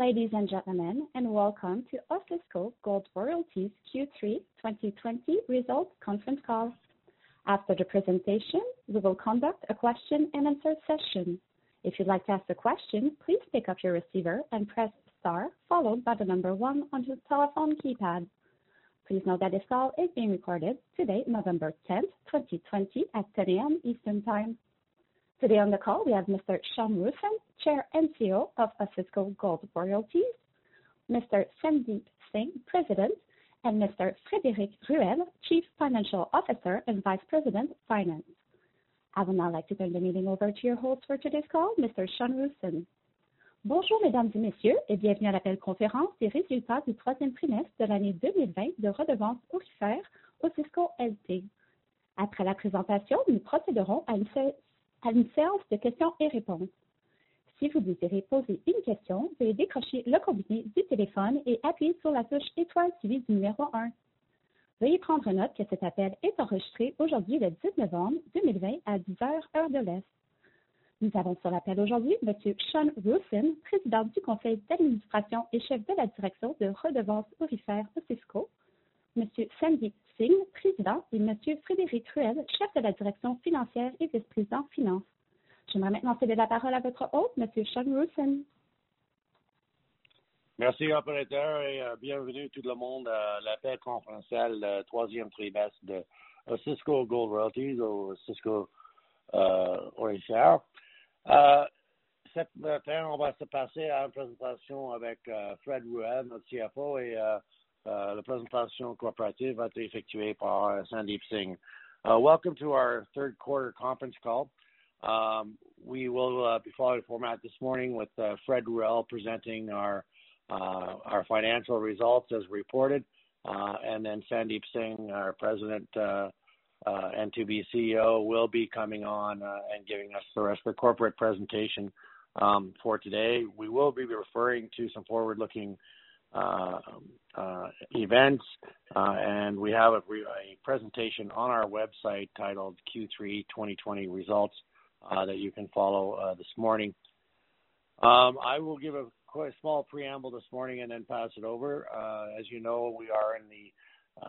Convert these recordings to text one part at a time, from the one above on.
Ladies and gentlemen, and welcome to Osisko Gold Royalties Q3 2020 results conference call. After the presentation, we will conduct a question and answer session. If you'd like to ask a question, please pick up your receiver and press star followed by the number one on your telephone keypad. Please note that this call is being recorded today, November 10th, 2020 at 10 A.M. Eastern Time. Today on the call, we have Mr. Sean Roosen, Chair and CEO of Osisko Gold Royalties, Mr. Sandeep Singh, President, and Mr. Frédéric Ruel, Chief Financial Officer and Vice President, Finance. I would now like to turn the meeting over to your host for today's call, Mr. Sean Roosen. Bonjour, mesdames et messieurs, et bienvenue à l'appel conférence des résultats du troisième trimestre de l'année 2020 de Redevance Aurifère Osisko LP. Après la présentation, nous procéderons à une à une séance de questions et réponses. Si vous désirez poser une question, veuillez décrocher le combiné du téléphone et appuyer sur la touche étoile suivie du numéro 1. Veuillez prendre note que cet appel est enregistré aujourd'hui le 10 novembre 2020 à 10 heures heure de l'Est. Nous avons sur l'appel aujourd'hui M. Sean Wilson, président du conseil d'administration et chef de la direction de Redevance Aurifère Cisco, M. Sandy Président, et M. Frédéric Ruel, chef de la direction financière et vice-président finance. J'aimerais maintenant céder la parole à votre hôte, M. Sean Wilson. Merci, opérateur, et euh, bienvenue tout le monde à l'appel conférentiel euh, troisième trimestre de Cisco Gold Royalties au Cisco euh, Orishare. Euh, cette matin, on va se passer à une présentation avec euh, Fred Ruel, notre CFO, et Uh, la présentation corporative va être effectuée par Sandeep Singh. Uh, welcome to our third quarter conference call. Um, we will uh, be following the format this morning with Fred Ruel presenting our our financial results as reported, and then Sandeep Singh, our president and to be CEO, will be coming on and giving us the rest of the corporate presentation um, for today. We will be referring to some forward-looking events, uh, and we have a, a, presentation on our website titled Q3 2020 Results that you can follow this morning. Um, I will give a quite small preamble this morning and then pass it over. as you know, we are in the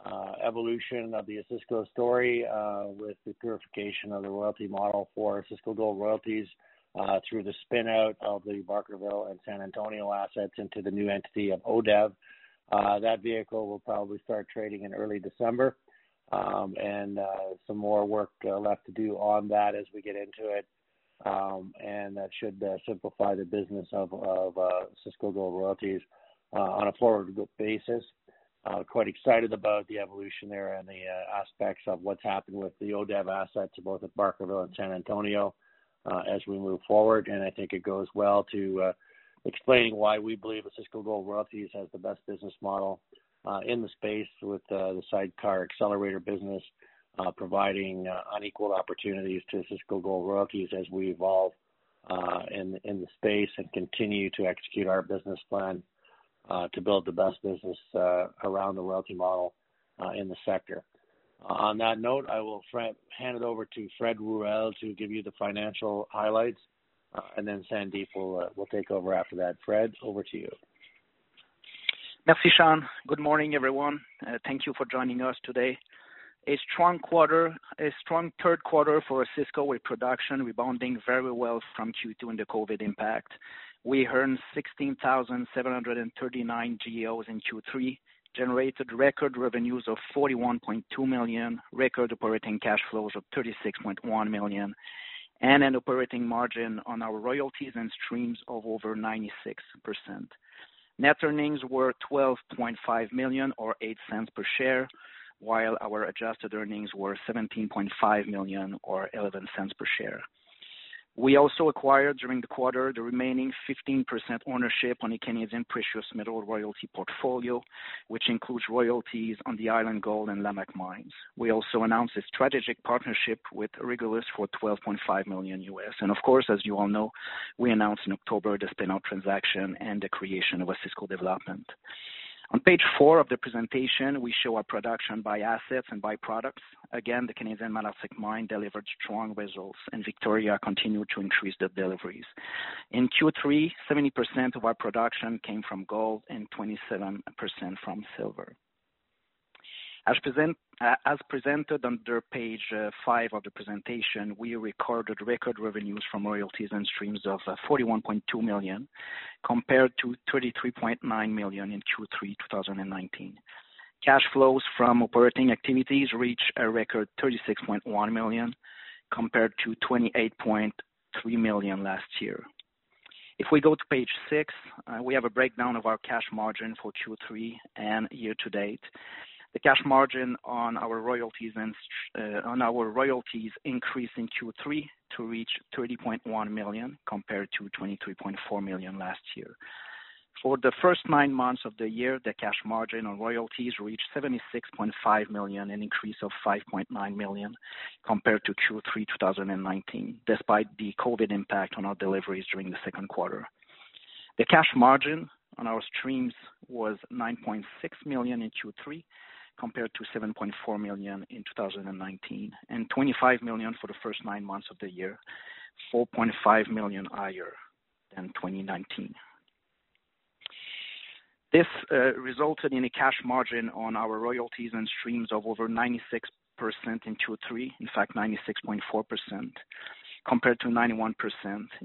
uh, evolution of the Osisko story uh, with the purification of the royalty model for Osisko Gold Royalties uh, through the spin-out of the Barkerville and San Antonio assets into the new entity of ODEV. Uh, that vehicle will probably start trading in early December, um, and uh, some more work left to do on that as we get into it. Um, and that should simplify the business of Osisko Gold Royalties on a forward basis. Quite excited about the evolution there and the aspects of what's happened with the ODEV assets, both at Barkerville and San Antonio. Uh, as we move forward. And I think it goes well to uh, explaining why we believe Osisko Gold Royalties has the best business model uh, in the space with uh, the sidecar accelerator business, uh, providing uh, unequaled opportunities to Osisko Gold Royalties as we evolve in the space and continue to execute our business plan to build the best business around the royalty model in the sector. Uh, on that note, I will hand it over to Fred Ruel to give you the financial highlights, uh, and then Sandeep will uh, will take over after that. Fred, over to you. Merci, Sean. Good morning, everyone. Thank you for joining us today. A strong quarter, a strong third quarter for Osisko with production rebounding very well from Q2 and the COVID impact. We earned 16,739 GEOs in Q3, generated record revenues of 41.2 million, record operating cash flows of 36.1 million, and an operating margin on our royalties and streams of over 96%. Net earnings were 12.5 million or 8 cents per share, while our adjusted earnings were 17.5 million or 11 cents per share. We also acquired during the quarter the remaining 15% ownership on the Canadian precious metal royalty portfolio, which includes royalties on the Island Gold and Lamaque mines. We also announced a strategic partnership with Regulus for $12.5 million. Of course, as you all know, we announced in October the spin-out transaction and the creation of Osisko Development. On page four of the presentation, we show our production by assets and by products. Again, the Canadian Malartic Mine delivered strong results, and Victoria continued to increase the deliveries. In Q3, 70% of our production came from gold and 27% from silver. As presented under page uh, five of the presentation, we recorded record revenues from royalties and streams of uh, 41.2 million, compared to 33.9 million in Q3 2019. Cash flows from operating activities reached a record 36.1 million, compared to 28.3 million last year. If we go to page six, uh, we have a breakdown of our cash margin for Q3 and year to date. The cash margin uh, on our royalties increased in Q3 to reach 30.1 million, compared to 23.4 million last year. For the first nine months of the year, the cash margin on royalties reached 76.5 million, an increase of 5.9 million compared to Q3 2019, despite the COVID impact on our deliveries during the second quarter. The cash margin on our streams was 9.6 million in Q3, compared to 7.4 million in 2019, and 25 million for the first nine months of the year, 4.5 million higher than 2019. This uh, resulted in a cash margin on our royalties and streams of over 96% in Q3, in fact, 96.4%, compared to 91%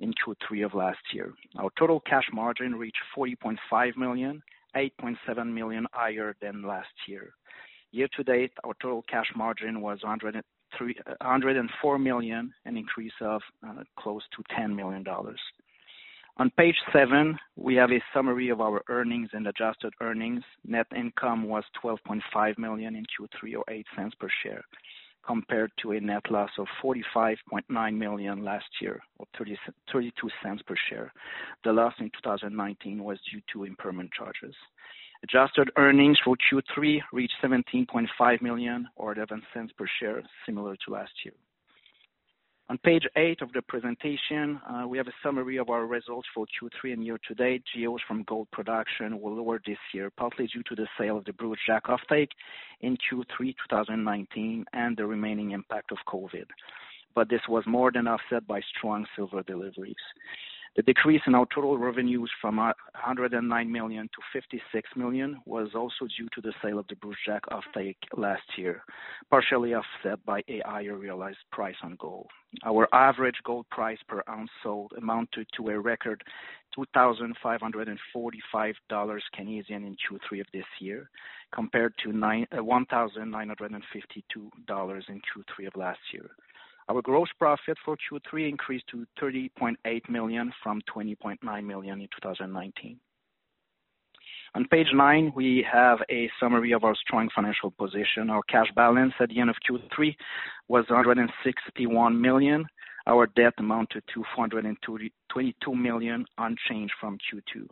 in Q3 of last year. Our total cash margin reached 40.5 million, 8.7 million higher than last year. Year to date, our total cash margin was 104 million, an increase of uh, close to 10 million dollars. On page seven, we have a summary of our earnings and adjusted earnings. Net income was 12.5 million in Q3, or 0.08 per share, compared to a net loss of 45.9 million last year, or 0.32 per share. The loss in 2019 was due to impairment charges. Adjusted earnings for Q3 reached 17.5 million, or 0.11 per share, similar to last year. On page eight of the presentation, uh, we have a summary of our results for Q3 and year to date. GEOs from gold production were lower this year, partly due to the sale of the Brucejack offtake in Q3 2019 and the remaining impact of COVID. But this was more than offset by strong silver deliveries. The decrease in our total revenues from 109 million to 56 million was also due to the sale of the Brucejack offtake last year, partially offset by a higher realized price on gold. Our average gold price per ounce sold amounted to a record 2,545 Canadian dollars in Q3 of this year, compared to uh, 1,952 dollars in Q3 of last year. Our gross profit for Q3 increased to 30.8 million from 20.9 million in 2019. On page nine, we have a summary of our strong financial position. Our cash balance at the end of Q3 was 161 million. Our debt amounted to 422 million, unchanged from Q2.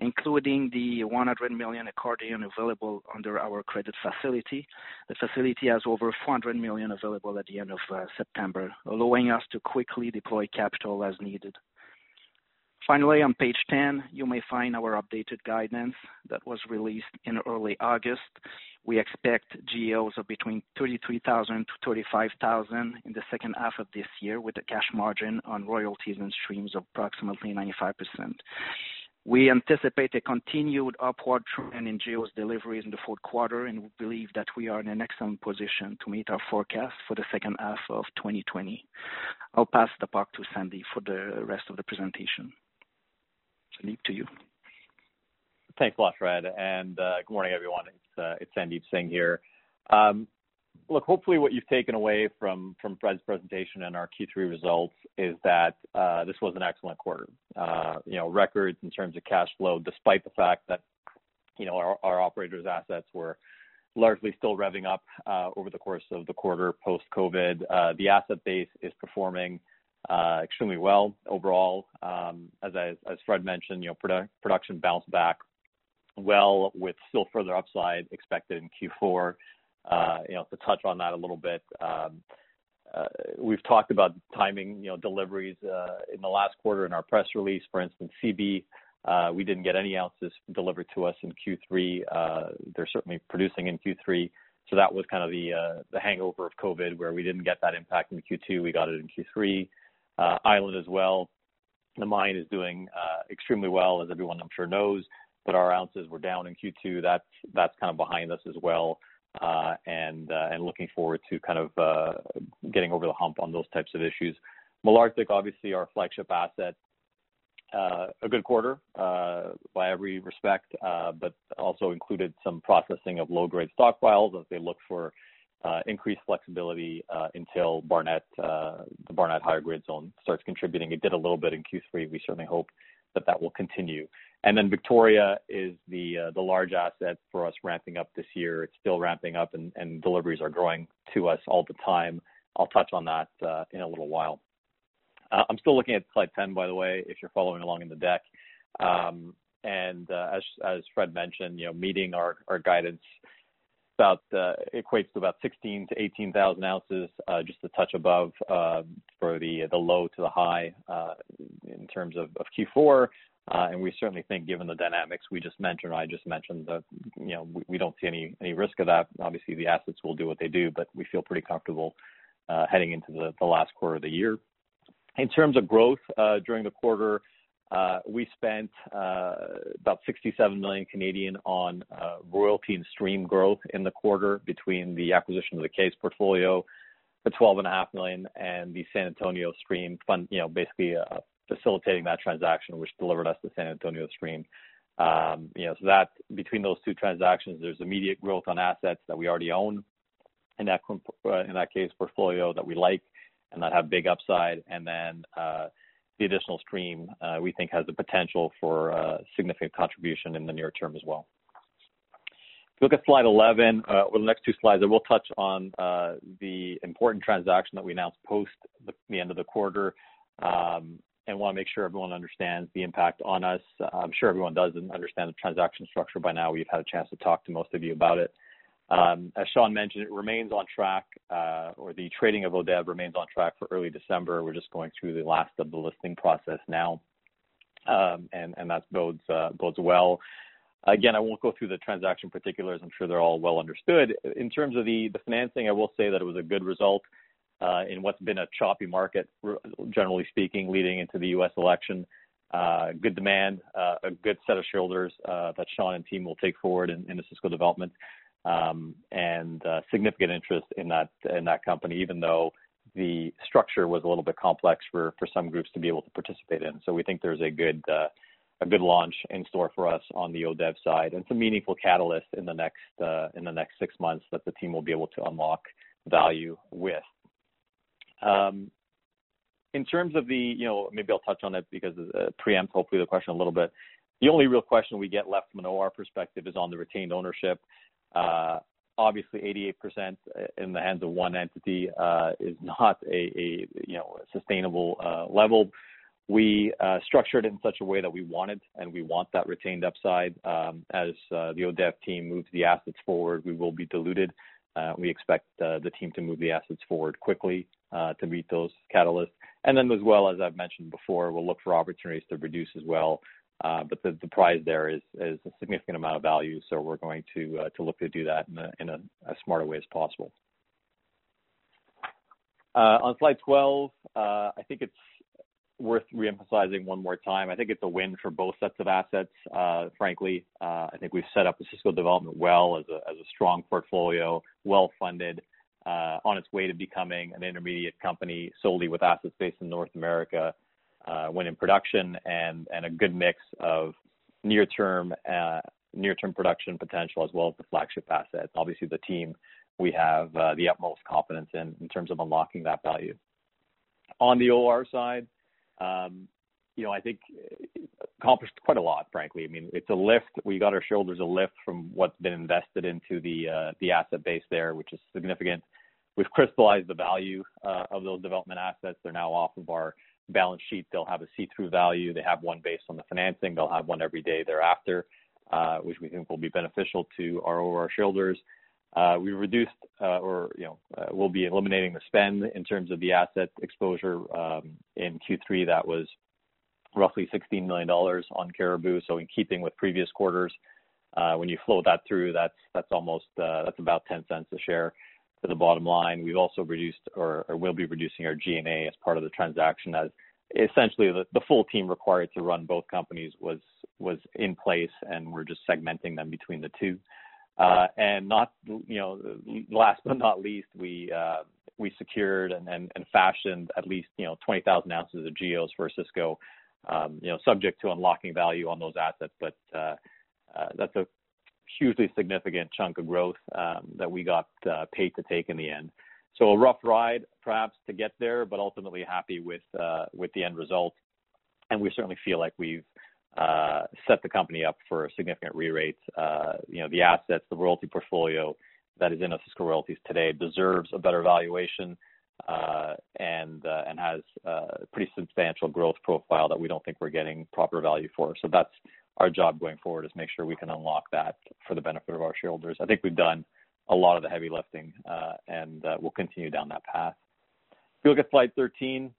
Including the 100 million accordion available under our credit facility, the facility has over 400 million available at the end of uh, September, allowing us to quickly deploy capital as needed. Finally, on page 10, you may find our updated guidance that was released in early August. We expect GEOs of between 33,000 to 35,000 in the second half of this year, with a cash margin on royalties and streams of approximately 95%. We anticipate a continued upward trend in GEOs deliveries in the fourth quarter, and we believe that we are in an excellent position to meet our forecast for the second half of 2020. I'll pass the buck to Sandy for the rest of the presentation. Sandeep, to you. Thanks a lot, Fred. And uh, good morning, everyone. It's uh, Sandeep Singh here. Um, look, hopefully what you've taken away from from Fred's presentation and our Q3 results is that uh, this was an excellent quarter. Uh, you know, records in terms of cash flow, despite the fact that you know our operators' assets were largely still revving up over the course of the quarter post-COVID. The asset base is performing Uh, extremely well overall. Um, as Fred mentioned, you know, production bounced back well with still further upside expected in Q4. Uh, you know, to touch on that a little bit, um, uh, we've talked about timing, you know, deliveries in the last quarter in our press release. For instance, Seabee, we didn't get any ounces delivered to us in Q3. They're certainly producing in Q3. so That was kind of the uh the hangover of COVID, where we didn't get that impact in Q2, we got it in Q3. Uh, island as well. The mine is doing uh, extremely well, as everyone I'm sure knows, but our ounces were down in Q2. That's that's kind of behind us as well. Uh and uh and looking forward to kind of uh, getting over the hump on those types of issues. Malartic, obviously our flagship asset, a good quarter by every respect, but also included some processing of low-grade stockpiles as they look for Uh, increased flexibility uh, until Barnat, uh, the Barnat higher grade zone starts contributing. It did a little bit in Q3. We certainly hope that that will continue. And then Victoria is the the large asset for us ramping up this year. It's still ramping up and deliveries are growing to us all the time. I'll touch on that in a little while. I'm still looking at slide 10, by the way, if you're following along in the deck. Um and uh as as Fred mentioned, you know, meeting our guidance about uh, equates to about 16 to 18,000 ounces, uh, just a touch above uh, for the the low to the high uh, in terms of of Q4. Uh, and We certainly think given the dynamics we just mentioned, I just mentioned that, you know, we don't see any any risk of that. Obviously, the assets will do what they do, but we feel pretty comfortable heading into the last quarter of the year. In terms of growth, during the quarter, Uh, we spent uh, about 67 million Canadian on uh, royalty and stream growth in the quarter between the acquisition of the Case portfolio for 12.5 million and the San Antonio stream fund, you know, basically uh, facilitating that transaction, which delivered us the San Antonio stream. Um, you know, so that between those two transactions, there's immediate growth on assets that we already own in that uh, in that case portfolio that we like and that have big upside. The additional stream, uh, we think has the potential for uh, significant contribution in the near term as well. If you look at slide 11, uh, or the next two slides, I will touch on the important transaction that we announced post the end of the quarter, um, and wanna make sure everyone understands the impact on us. I'm sure everyone does and understand the transaction structure by now. We've had a chance to talk to most of you about it. Um, as Sean mentioned, it remains on track, uh, or the trading of ODV remains on track for early December. We're just going through the last of the listing process now. Um and that uh, bodes well. Again, I won't go through the transaction particulars. I'm sure they're all well understood. In terms of the financing, I will say that it was a good result uh, in what's been a choppy market, generally speaking, leading into the U.S. election. Good demand, a good set of shareholders that Sean and team will take forward in Osisko Development, and uh, significant interest in that in that company, even though the structure was a little bit complex for for some groups to be able to participate in. So we think there's a good uh, a good launch in store for us on the ODEV side, and some meaningful catalyst in the next uh, in the next six months that the team will be able to unlock value with. Um, In terms of the, you know, maybe I'll touch on it because it preempts hopefully the question a little bit. The only real question we get left from an OR perspective is on the retained ownership. Uh, obviously 88% in the hands of one entity uh, is not a you know sustainable uh, level. We structured it in such a way that we wanted and we want that retained upside. Um, as the ODV team moves the assets forward, we will be diluted. We expect the team to move the assets forward quickly to meet those catalysts. And then as well, as I've mentioned before, we'll look for opportunities to reduce as well. Uh, the the, prize there is is a significant amount of value, so we're going to uh, to look to do that in a in a, a smarter way as possible. Uh, On slide 12, uh, I think it's worth re-emphasizing one more time. I think it's a win for both sets of assets. Uh, frankly, I think we've set up the Osisko Development well as a strong portfolio, well-funded, on its way to becoming an intermediate company solely with assets based in North America, Uh, when in production and a good mix of near-term uh near term production potential as well as the flagship assets. Obviously, the team we have uh, the utmost confidence in in terms of unlocking that value. On the OR side, um, you know, I think uh, accomplished quite a lot, frankly. I mean, it's a lift. We got our shoulders a lift from what's been invested into the uh the asset base there, which is significant. we've crystallized the value of those development assets. They're now off of our balance sheet. They'll have a see-through value. They have one based on the financing. They'll have one every day thereafter, uh, which we think will be beneficial to our our shareholders. Uh, We reduced uh, or you know we'll be eliminating the spend in terms of the asset exposure. um, In Q3, that was roughly 16 million dollars on Cariboo. So in keeping with previous quarters, when you flow that through, that's that's almost that's about 10 cents a share to the bottom line. We've also reduced or will be reducing our G&A as part of the transaction as essentially the full team required to run both companies was was in place, and we're just segmenting them between the two. Uh, and not, you know, Last but not least, we uh we secured and fashioned at least you know 20,000 ounces of GEOs for Osisko, um, subject to unlocking value on those assets. But uh, uh, that's a hugely significant chunk of growth um, that we got uh, paid to take in the end. So a rough ride perhaps to get there, but ultimately happy with uh, with the end result. And we certainly feel like we've uh, set the company up for a significant re-rate. You know, the assets, the royalty portfolio that is in Osisko Royalties today deserves a better valuation, and and has a pretty substantial growth profile that we don't think we're getting proper value for. So that's our job going forward, is make sure we can unlock that for the benefit of our shareholders. I think we've done a lot of the heavy lifting, uh, and uh, we'll continue down that path. If you look at slide 13,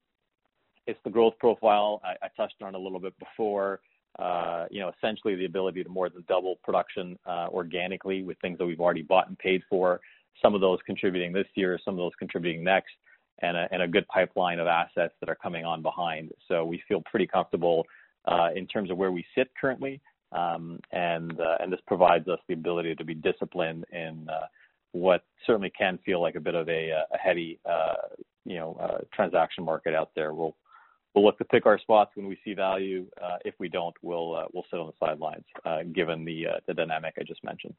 it's the growth profile. I touched on a little bit before. Uh, you know, essentially the ability to more than double production uh, organically with things that we've already bought and paid for. Some of those contributing this year, some of those contributing next, and a good pipeline of assets that are coming on behind. So we feel pretty comfortable Uh, in terms of where we sit currently. Um and uh and this provides us the ability to be disciplined in uh, what certainly can feel like a bit of a uh, heady transaction market out there. We'll we'll look to pick our spots when we see value. If we don't, we'll uh we'll sit on the sidelines given the the dynamic I just mentioned.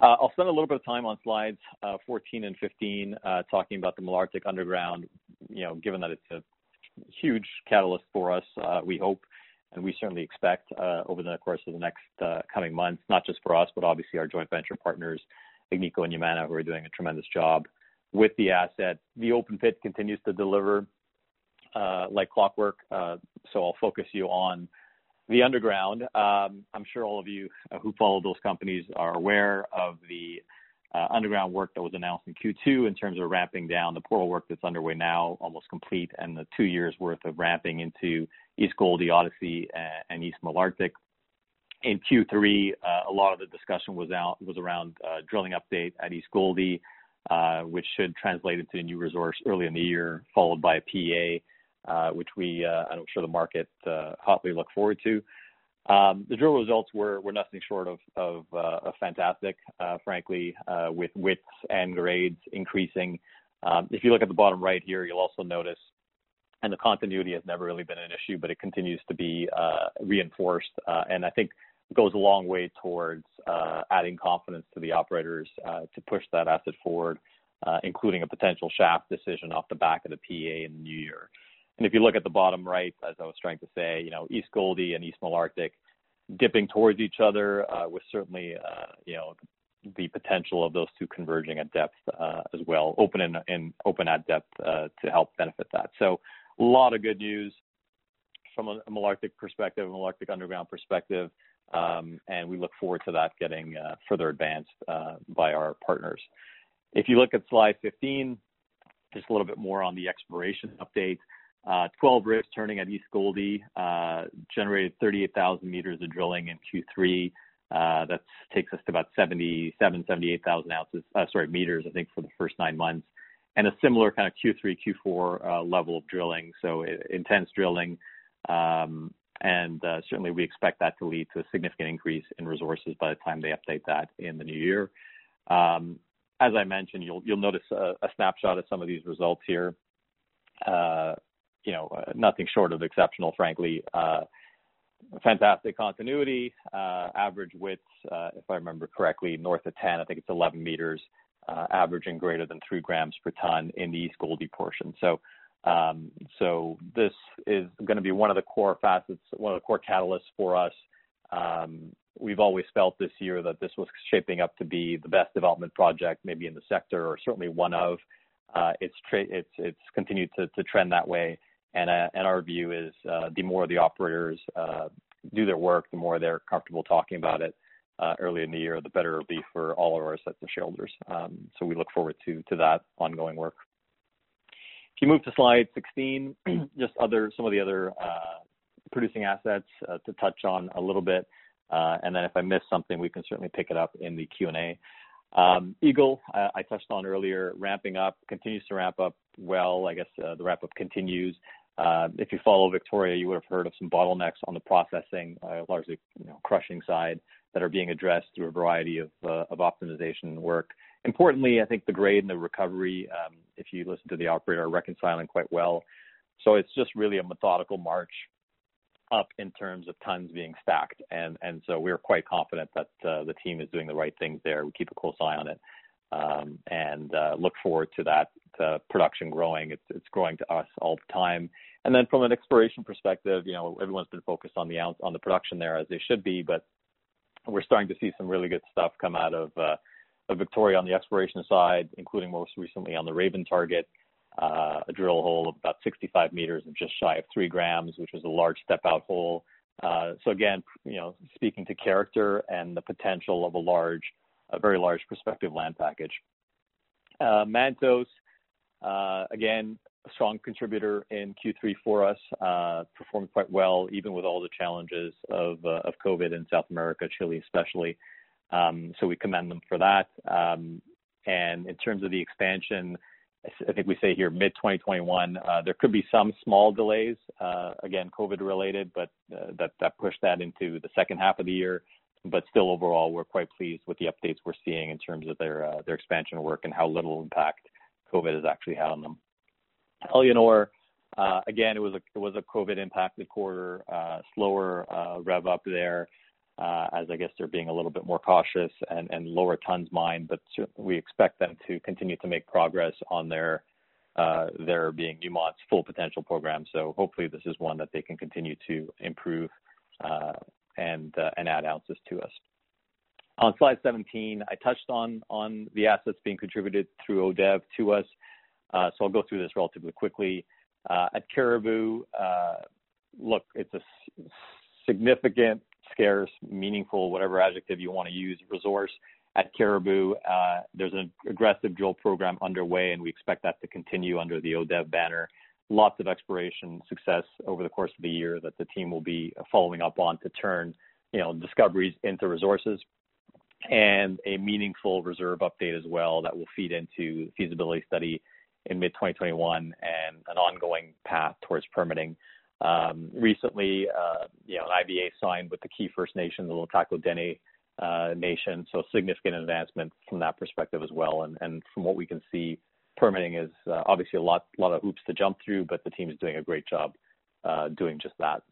I'll spend a little bit of time on slides 14 and 15 talking about the Malartic Underground, you know, given that it's a huge catalyst for us, uh, we hope, and we certainly expect uh, over the course of the next uh, coming months, not just for us, but obviously our joint venture partners, Agnico and Yamana, who are doing a tremendous job with the asset. The open pit continues to deliver like clockwork. Uh so I'll focus you on the underground. Um, I'm sure all of you who follow those companies are aware of the Uh, underground work that was announced in Q2 in terms of ramping down the portal work that's underway now, almost complete, and the two years' worth of ramping into East Gouldie, Odyssey, and East Malartic. In Q3, uh, a lot of the discussion was out was around uh, drilling update at East Gouldie, which should translate into a new resource early in the year, followed by a PEA, which we uh I'm sure the market hotly look forward to. The drill results were were nothing short of of, uh, of fantastic, uh, frankly, uh, with widths and grades increasing. Um, If you look at the bottom right here, you'll also notice, and the continuity has never really been an issue, but it continues to be reinforced, and I think goes a long way towards adding confidence to the operators to push that asset forward, including a potential shaft decision off the back of the PA in the new year. And if you look at the bottom right, as I was trying to say, you know, East Gouldie and East Malartic dipping towards each other uh, with certainly uh, you know, the potential of those two converging at depth uh, as well, open at depth uh, to help benefit that. So a lot of good news from a Malartic perspective, a Malartic Underground perspective, um, and we look forward to that getting further advanced by our partners. If you look at slide 15, just a little bit more on the exploration update. Uh, 12 rigs turning at East Gouldie uh, generated 38,000 meters of drilling in Q3. Uh, that takes us to about 77,000, 78,000 ounces, sorry, meters, I think, for the first nine months. And a similar kind of Q3, Q4 level of drilling, so intense drilling. Um, and certainly we expect that to lead to a significant increase in resources by the time they update that in the new year. Um, as I mentioned, you'll notice a snapshot of some of these results here. You know, uh, nothing short of exceptional, frankly. Uh, fantastic continuity. Uh, average widths, if I remember correctly, north of 10, I think it's 11 meters, averaging greater than three grams per ton in the East Gouldie portion. So, um, so this is going to be one of the core facets, one of the core catalysts for us um, we've always felt this year that this was shaping up to be the best development project maybe in the sector or certainly one of. It's it's it's continued to, to trend that way. Uh, and our view is, uh, the more the operators uh, do their work, the more they're comfortable talking about it early in the year, the better it'll be for all of our sets of shareholders. Um, so we look forward to to that ongoing work. If you move to slide 16, just other some of the other producing assets to touch on a little bit. And then if I miss something, we can certainly pick it up in the Q&A. Um, Eagle, I touched on earlier, ramping up, continues to ramp up well. I guess the ramp-up continues. Uh, if you follow Victoria, you would have heard of some bottlenecks on the processing, uh, largely crushing side, that are being addressed through a variety of uh, of optimization work. Importantly, I think the grade and the recovery, um, if you listen to the operator, are reconciling quite well. So it's just really a methodical march up in terms of tons being stacked. And and so we're quite confident that the team is doing the right things there. We keep a close eye on it, and uh, look forward to that uh, production growing. It's it's growing to us all the time. And then from an exploration perspective, you know, everyone's been focused on the ounce, on the production there, as they should be, but we're starting to see some really good stuff come out of uh, of Victoria on the exploration side, including most recently on the Raven target, uh, a drill hole of about 65 meters and just shy of 3 grams, which was a large step-out hole. Uh, so again, you know, speaking to character and the potential of a very large prospective land package. Uh, Mantos, uh, again, a strong contributor in Q3 for us. Uh, performed quite well, even with all the challenges of of COVID in South America, Chile especially. Um so we commend them for that. Um and in terms of the expansion, I think we say here mid-2021. There could be some small delays, again, COVID related, but that pushed that into the second half of the year. But still, overall, we're quite pleased with the updates we're seeing in terms of their uh, their expansion work and how little impact COVID has actually had on them. Éléonore, uh, again, it was a it was a COVID-impacted quarter. Uh, slower rev up there, as I guess they're being a little bit more cautious and and lower tons mined, but we expect them to continue to make progress on their being Newmont's Full Potential program. So hopefully this is one that they can continue to improve Uh, and add ounces to us. On slide 17, I touched on on the assets being contributed through ODV to us. Uh, so I'll go through this relatively quickly. Uh, at Cariboo, look, it's a significant, scarce, meaningful, whatever adjective you want to use, resource at Cariboo. There's an aggressive drill program underway, and we expect that to continue under the ODV banner. Lots of exploration success over the course of the year that the team will be following up on to turn you know, discoveries into resources. And a meaningful reserve update as well that will feed into feasibility study in mid-2021 and an ongoing path towards permitting. Um, Recently, uh, you know, an IBA signed with the key First Nation, the Lhtako Dene uh, Nation, so significant advancement from that perspective as well. And, and from what we can see, permitting is obviously a lot lot of hoops to jump through, but the team is doing a great job uh, doing just that.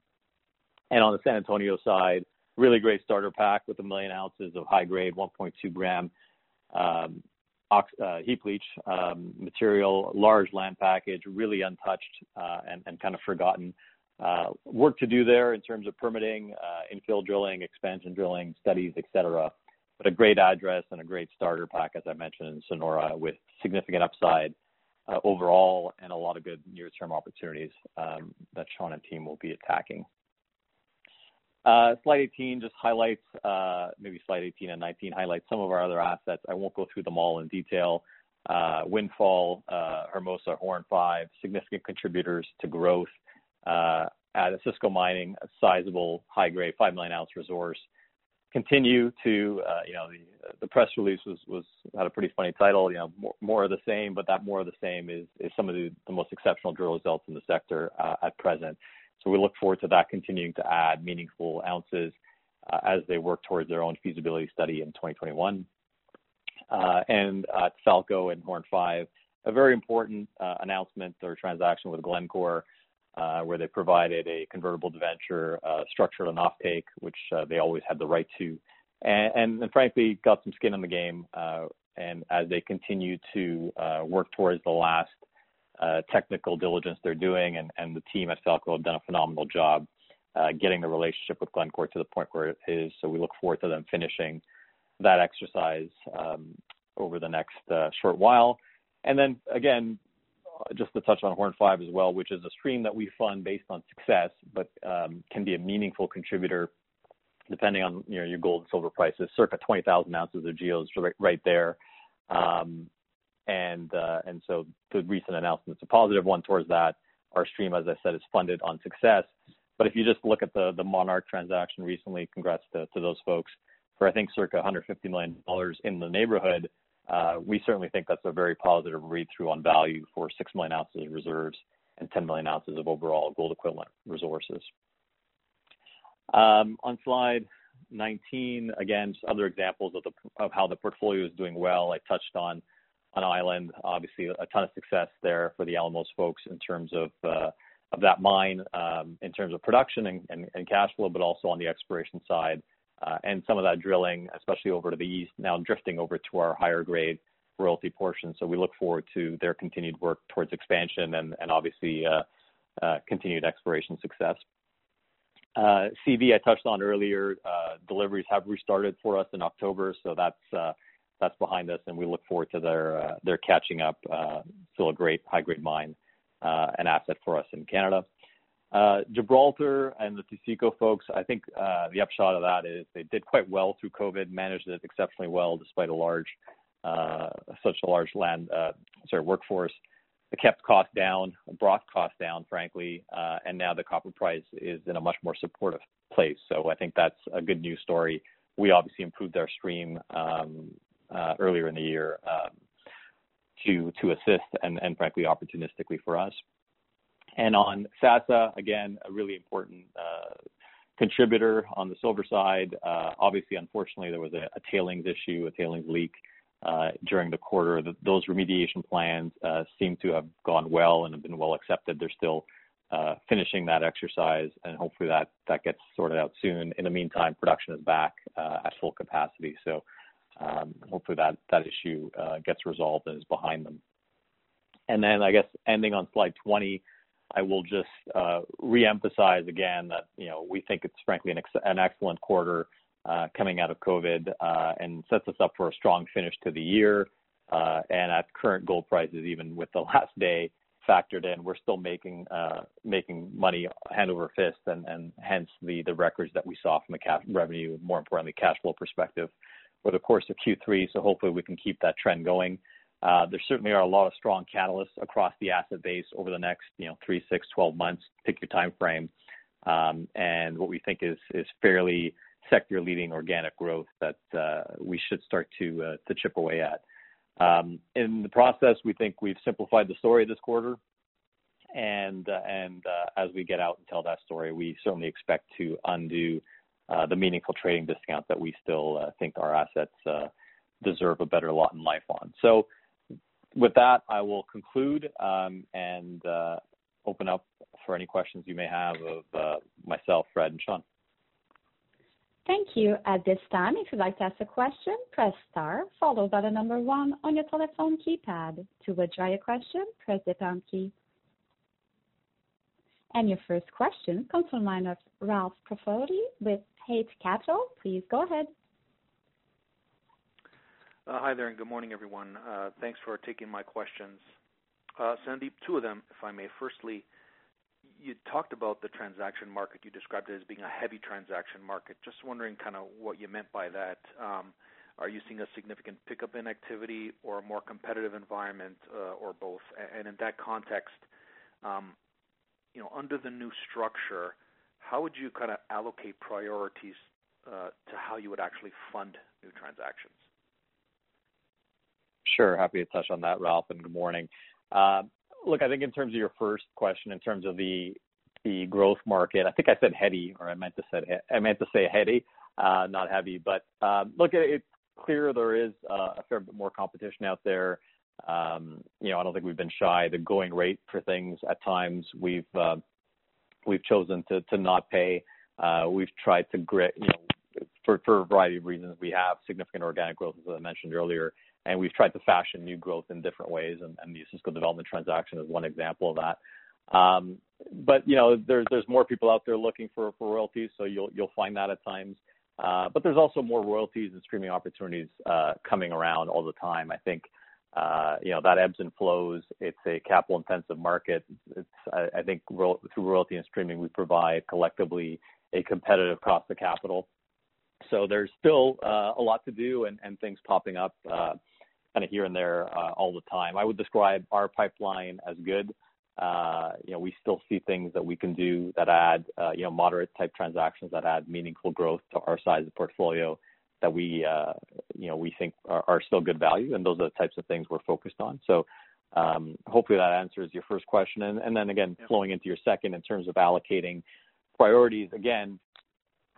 And on the San Antonio side, really great starter pack with a 1 million ounces of high grade, 1.2 gram um, ox, uh, heap leach material, large land package, really untouched and and, kind of forgotten. Work to do there in terms of permitting, infill drilling, expansion drilling, studies, et cetera. A great address and a great starter pack, as I mentioned, in Sonora, with significant upside uh, overall and a lot of good near-term opportunities um, that Sean and team will be attacking. Uh, Slide 18 just highlights, uh, maybe slide 18 and 19 highlights some of our other assets. I won't go through them all in detail. Windfall, Hermosa, Horn 5, significant contributors to growth. At Osisko Mining, a sizable high-grade 5 million ounce resource. The uh you know the the press release was was had a pretty funny title, you know More more of the Same, but that more of the same is is some of the the most exceptional drill results in the sector uh, at present. So we look forward to that continuing to add meaningful ounces uh, as they work towards their own feasibility study in 2021. At Falco and Horn 5, a very important announcement or transaction with Glencore, where they provided a convertible debenture uh, structured on offtake, which uh, they always had the right to. And and frankly, got some skin in the game, and as they continue to work towards the last technical diligence they're doing, and and the team at Falco have done a phenomenal job getting the relationship with Glencore to the point where it is. So we look forward to them finishing that exercise um, over the next short while. And then again, just to touch on Horn 5 as well, which is a stream that we fund based on success, but um, can be a meaningful contributor depending on you know, your gold and silver prices, circa 20,000 ounces of GEOs right there. Um, and uh, and so the recent announcement's a positive one towards that. Our stream, as I said, is funded on success. But if you just look at the the Monarch transaction recently, congrats to those folks, for I think circa $150 million in the neighborhood, we certainly think that's a very positive read-through on value for 6 million ounces of reserves and 10 million ounces of overall gold equivalent resources. Um, On slide 19, again, just other examples of the, of how the portfolio is doing well. I touched on on Island, obviously a ton of success there for the Alamos folks in terms of uh, of that mine, um, in terms of production and, and cash flow, but also on the exploration side. Uh, and some of that drilling, especially over to the east, now drifting over to our higher grade royalty portion. So we look forward to their continued work towards expansion and obviously, uh, uh, continued exploration success. Seabee, I touched on earlier. Deliveries have restarted for us in October, so that's uh that's behind us, and we look forward to their their catching up. Still a great high-grade mine, and asset for us in Canada. Gibraltar and the Taseko folks, I think, uh, the upshot of that is they did quite well through COVID, managed it exceptionally well despite a large, uh, such a large workforce. They kept costs down, brought costs down, frankly, and now the copper price is in a much more supportive place. So I think that's a good news story. We obviously improved our stream um, earlier in the year um, to to assist and, and frankly, opportunistically for us. And on Sasa, again, a really important uh, contributor on the silver side. Uh, obviously, unfortunately, there was a tailings issue, a tailings leak, uh, during the quarter. Those remediation plans seem to have gone well and have been well accepted. They're still finishing that exercise, and hopefully that that gets sorted out soon. In the meantime, production is back at full capacity. So um, hopefully that issue gets resolved and is behind them. And then I guess ending on slide 20, I will just uh, reemphasize again that you know we think it's frankly an excellent quarter coming out of COVID, and sets us up for a strong finish to the year. Uh, and at current gold prices, even with the last day factored in, we're still making uh, making money hand over fist and and hence the the records that we saw from a revenue, more importantly, cash flow perspective for the course of Q3. So Hopefully we can keep that trend going. Uh, there certainly are a lot of strong catalysts across the asset base over the next you know, three, six, 12 months, pick your time frame, um, And what we think is fairly sector-leading organic growth that uh, we should start to uh, chip away at. Um, in the process, we think we've simplified the story this quarter. And as we get out and tell that story, we certainly expect to undo the meaningful trading discount that we still think our assets deserve a better lot in life on. With that, I will conclude, um, and uh, open up for any questions you may have of uh, myself, Fred, and Sean. Thank you. At this time, if you'd like to ask a question, press star followed by the number one on your telephone keypad. To withdraw your question, press the pound key. And your first question comes from the line of Ralph Profiti with Eight Capital. Please go ahead. Uh, hi there, and good morning, everyone. Uh, thanks for taking my questions. Uh, Sandeep, two of them, if I may. Firstly, you talked about the transaction market. You described it as being a heavy transaction market. Just wondering kind of what you meant by that. Um, are you seeing a significant pickup in activity or a more competitive environment, or both? And in that context, um, you know, under the new structure, how would you kind of allocate priorities to how you would actually fund new transactions? Sure. Happy to touch on that, Ralph, and good morning. Look, I think in terms of your first question, in terms of the the growth market, I think I said heady, or I meant to said h I meant to say heady, not heavy. But um look, it's clear there is a fair bit more competition out there. Um, you know, I don't think we've been shy. The going rate for things at times, we've um we've chosen to not pay. We've tried to, grit for a variety of reasons, we have significant organic growth, as I mentioned earlier, and we've tried to fashion new growth in different ways, and the Osisko Development transaction is one example of that. Um, but you know, there's there's more people out there looking for for royalties, so you'll you'll find that at times. Uh, but there's also more royalties and streaming opportunities uh, coming around all the time. I think uh, you know that ebbs and flows. It's a capital intensive market. It's I, I think ro- through royalty and streaming we provide collectively a competitive cost of capital. So there's still uh, a lot to do and, and things popping up uh, kind of here and there uh, all the time. I would describe our pipeline as good. Uh, you know, we still see things that we can do that add, uh, you know, moderate type transactions that add meaningful growth to our size of portfolio that we, uh, you know, we think are, are still good value, and those are the types of things we're focused on. So, um, hopefully that answers your first question. And, and then again, yeah. flowing into your second in terms of allocating priorities. Again,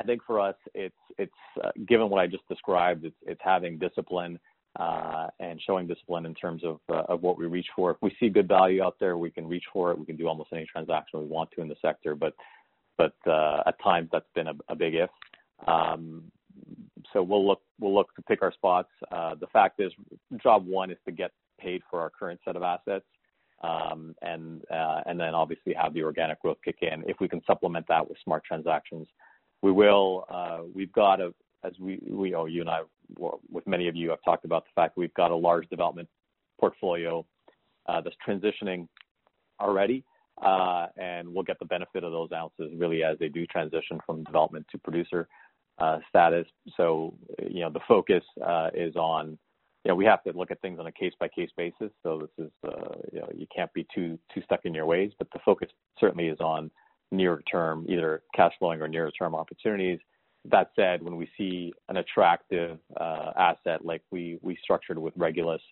I think for us, it's it's uh, given what I just described, it's it's having discipline and showing discipline in terms of uh, of what we reach for. If we see good value out there, we can reach for it. We can do almost any transaction we want to in the sector, but but uh, at times that's been a, a big if. Um, so we'll look we'll look to pick our spots. Uh, the fact is, job one is to get paid for our current set of assets, um, and uh, and then obviously have the organic growth kick in. If we can supplement that with smart transactions, we will. Uh, we've got a as we we oh you and I with many of you, I've talked about the fact that we've got a large development portfolio uh, that's transitioning already, uh, and we'll get the benefit of those ounces really as they do transition from development to producer uh, status. So, you know, the focus is on, you know, we have to look at things on a case-by-case basis. So this is, you know, you can't be too too stuck in your ways, but the focus certainly is on near term, either cash flowing or near term opportunities that said, when we see an attractive uh, asset like we we structured with Regulus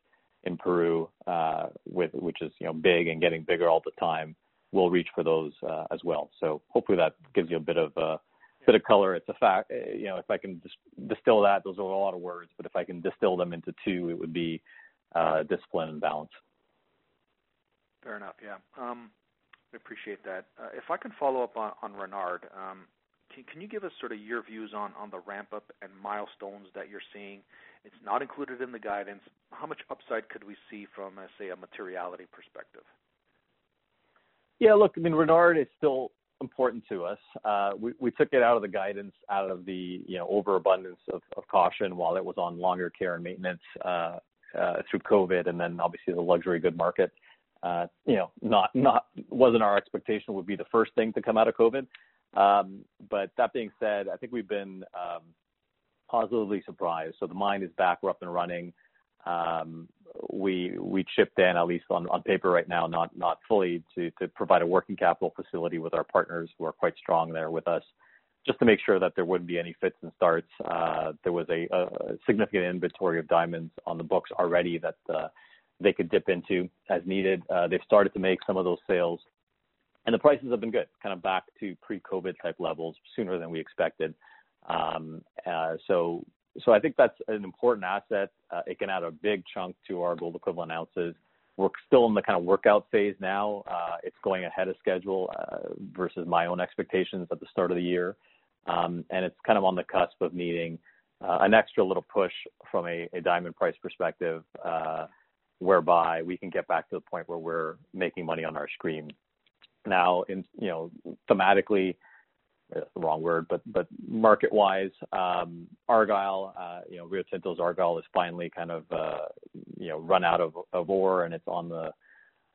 in Peru, uh, with which is you know big and getting bigger all the time, we'll reach for those uh, as well. So hopefully that gives you a bit of a bit of color. It's a fact, you know, if I can dis- distill that, those are a lot of words, but if I can distill them into two, it would be discipline and balance. Fair enough. Yeah. Um, I appreciate that. If I can follow up on, on Renard, um, can you give us sort of your views on the ramp-up and milestones that you're seeing? It's not included in the guidance. How much upside could we see from, say, a materiality perspective? Yeah, look, I mean, Renard is still important to us. Uh, we took it out of the guidance out of the, you know, overabundance of caution while it was on longer care and maintenance uh, uh, through COVID, and then obviously the luxury good market. You know, not not wasn't our expectation would be the first thing to come out of COVID. Um, but that being said, I think we've been um, positively surprised. So the mine is back, we're up and running. Um, we we chipped in at least on, on paper right now, not not fully to to provide a working capital facility with our partners who are quite strong there with us, just to make sure that there wouldn't be any fits and starts. Uh, there was a, significant inventory of diamonds on the books already that uh, they could dip into as needed. Uh, they've started to make some of those sales and the prices have been good, kind of back to pre-COVID type levels sooner than we expected. Um, uh, so, so I think that's an important asset. Uh, it can add a big chunk to our gold equivalent ounces. We're still in the kind of workout phase now. Uh, it's going ahead of schedule uh, versus my own expectations at the start of the year, um, and it's kind of on the cusp of needing uh, an extra little push from a, a diamond price perspective, uh, whereby we can get back to the point where we're making money on our stream now in you know thematically the wrong word, but but market wise, um, Argyle, uh, you know, Rio Tinto's Argyle is finally kind of uh, you know run out of, of ore and it's on the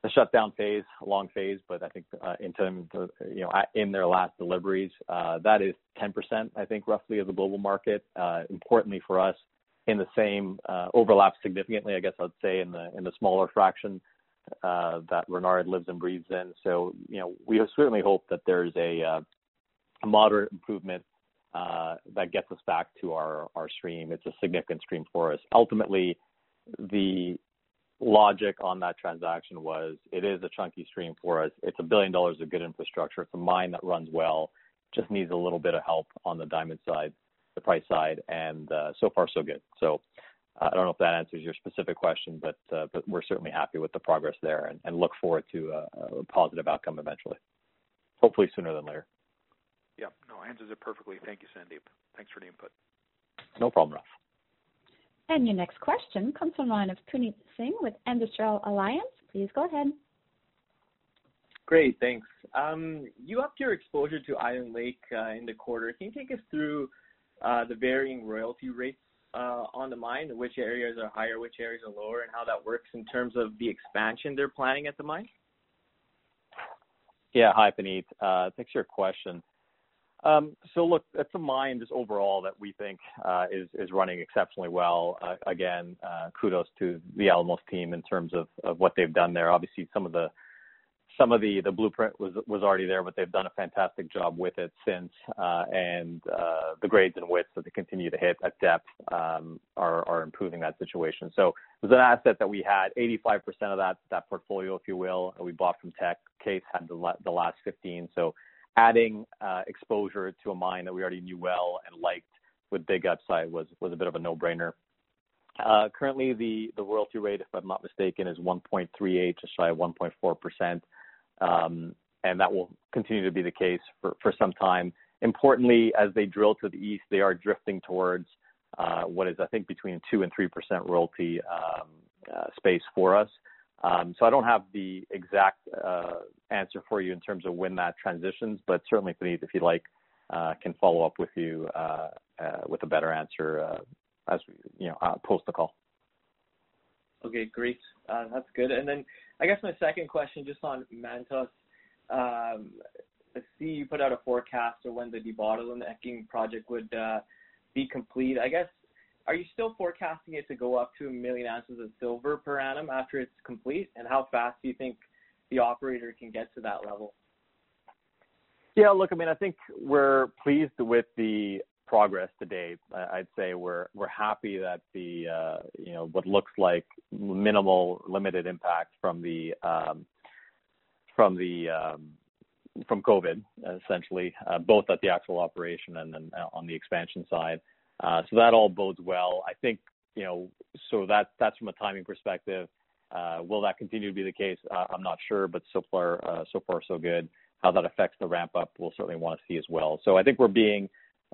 the shutdown phase, long phase, but I think uh, in terms of, you know in their last deliveries, uh, that is 10% I think roughly of the global market. Uh, importantly for us, in the same uh, overlap significantly, I guess I'd say in the in the smaller fraction uh, that Renard lives and breathes in. So, you know, we certainly hope that there's a, uh, a moderate improvement uh, that gets us back to our, our stream. It's a significant stream for us. Ultimately, the logic on that transaction was it is a chunky stream for us. It's a billion dollars of good infrastructure. It's a mine that runs well, just needs a little bit of help on the diamond side, the price side, and uh, so far so good. So I don't know if that answers your specific question, but uh, but we're certainly happy with the progress there and, and look forward to a, a, positive outcome eventually. Hopefully sooner than later. Yeah, no, answers it perfectly. Thank you, Sandeep. Thanks for the input. No problem, Ralph. And your next question comes from the line of Puneet Singh with Industrial Alliance. Please go ahead. Great, thanks. Um, you upped your exposure to Island Lake uh, in the quarter. Can you take us through uh, the varying royalty rates Uh, on the mine, which areas are higher, which areas are lower, and how that works in terms of the expansion they're planning at the mine? Yeah. Hi, Puneet. Uh, thanks for your question. Um, so look, it's a mine just overall that we think uh, is is running exceptionally well. Again, kudos to the Alamos team in terms of, of what they've done there. Obviously, some of the blueprint was was already there, but they've done a fantastic job with it since. Uh, and uh, the grades and widths that they continue to hit at depth um, are are improving that situation. So it was an asset that we had 85% of that that portfolio, if you will, that we bought from Teck. Case had the last 15. So Adding uh, exposure to a mine that we already knew well and liked with big upside was was a bit of a no-brainer. Currently, the the royalty rate, if I'm not mistaken, is 1.38, just shy of 1.4%. Um, and that will continue to be the case for for some time. Importantly, as they drill to the east, they are drifting towards uh, what is, I think, between 2 and 3% royalty um, uh, space for us. Um so I don't have the exact uh, answer for you in terms of when that transitions, but certainly, Puneet, if you'd like, can follow up with you with a better answer as we you know uh post the call. Okay, great. That's good. I guess my second question, just on Mantos. Um, I see you put out a forecast of when the debottlenecking project would uh, be complete. I guess, are you still forecasting it to go up to a 1 million ounces of silver per annum after it's complete? And how fast do you think the operator can get to that level? Yeah, look, I mean, I think we're pleased with the progress to date. I'd say we're we're happy that the, you know, what looks like minimal, limited impact from the um from the um from COVID, essentially, both at the actual operation and then on the expansion side. Uh so that all bodes well. I think, you know, so that that's from a timing perspective. Will that continue to be the case? I'm not sure, but so far uh so far so good. How that affects the ramp-up, we'll certainly want to see as well. So I think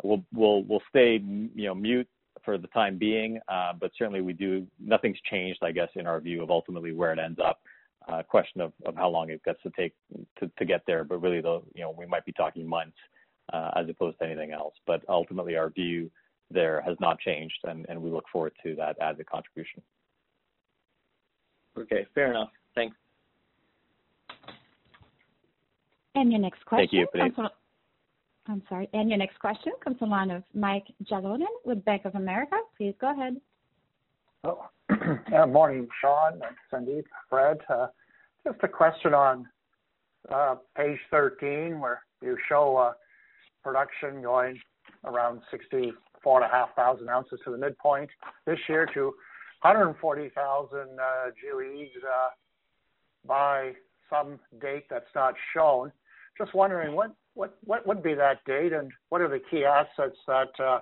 we'll stay mute for the time being. Uh, but certainly we do. nothing's changed, I guess, in our view of ultimately where it ends up. A question of how long it gets to take to get there. But really, the, you know, we might be talking months, as opposed to anything else. But ultimately, our view there has not changed, and we look forward to that as a contribution. Okay, fair enough. Thanks. And your next question. Thank you, Puneet. I'm sorry. And your next question comes from the line of Mike Jalonen with Bank of America. Please go ahead. Oh, morning, Sean, Sandeep, Fred. Uh, just a question on uh, page 13, where you show uh, production going around 64,500 ounces to the midpoint this year to 140,000 GEOs by some date that's not shown. Just wondering, what would be that date, and what are the key assets that uh,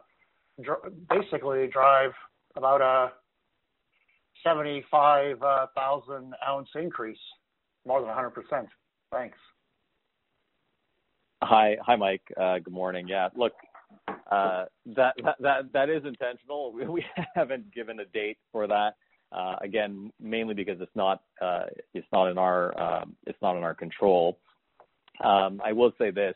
basically drive about a 75,000 ounce increase, more than 100%? Thanks. Hi, Hi, Mike. Uh, good morning. Yeah, look, uh that is intentional. We haven't given a date for that. Uh, again, mainly because it's not, it's not in our, um, it's not in our control. I will say this,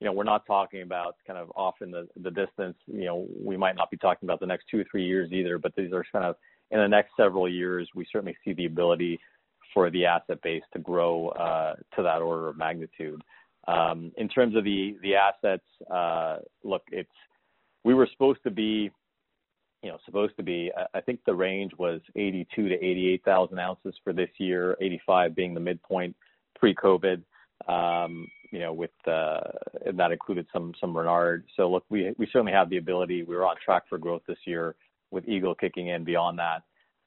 you know, we're not talking about kind of off in the the distance. You know, we might not be talking about the next two or three years either, but these are kind of in the next several years, we certainly see the ability for the asset base to grow uh, to that order of magnitude. Um, In terms of the the assets, uh, look, it's we were supposed to be, you know, supposed to be. I think the range was 82 to 88,000 ounces for this year, 85 being the midpoint pre-COVID. And that included some some Renard. So look, we we certainly have the ability. We're on track for growth this year with Eagle kicking in beyond that.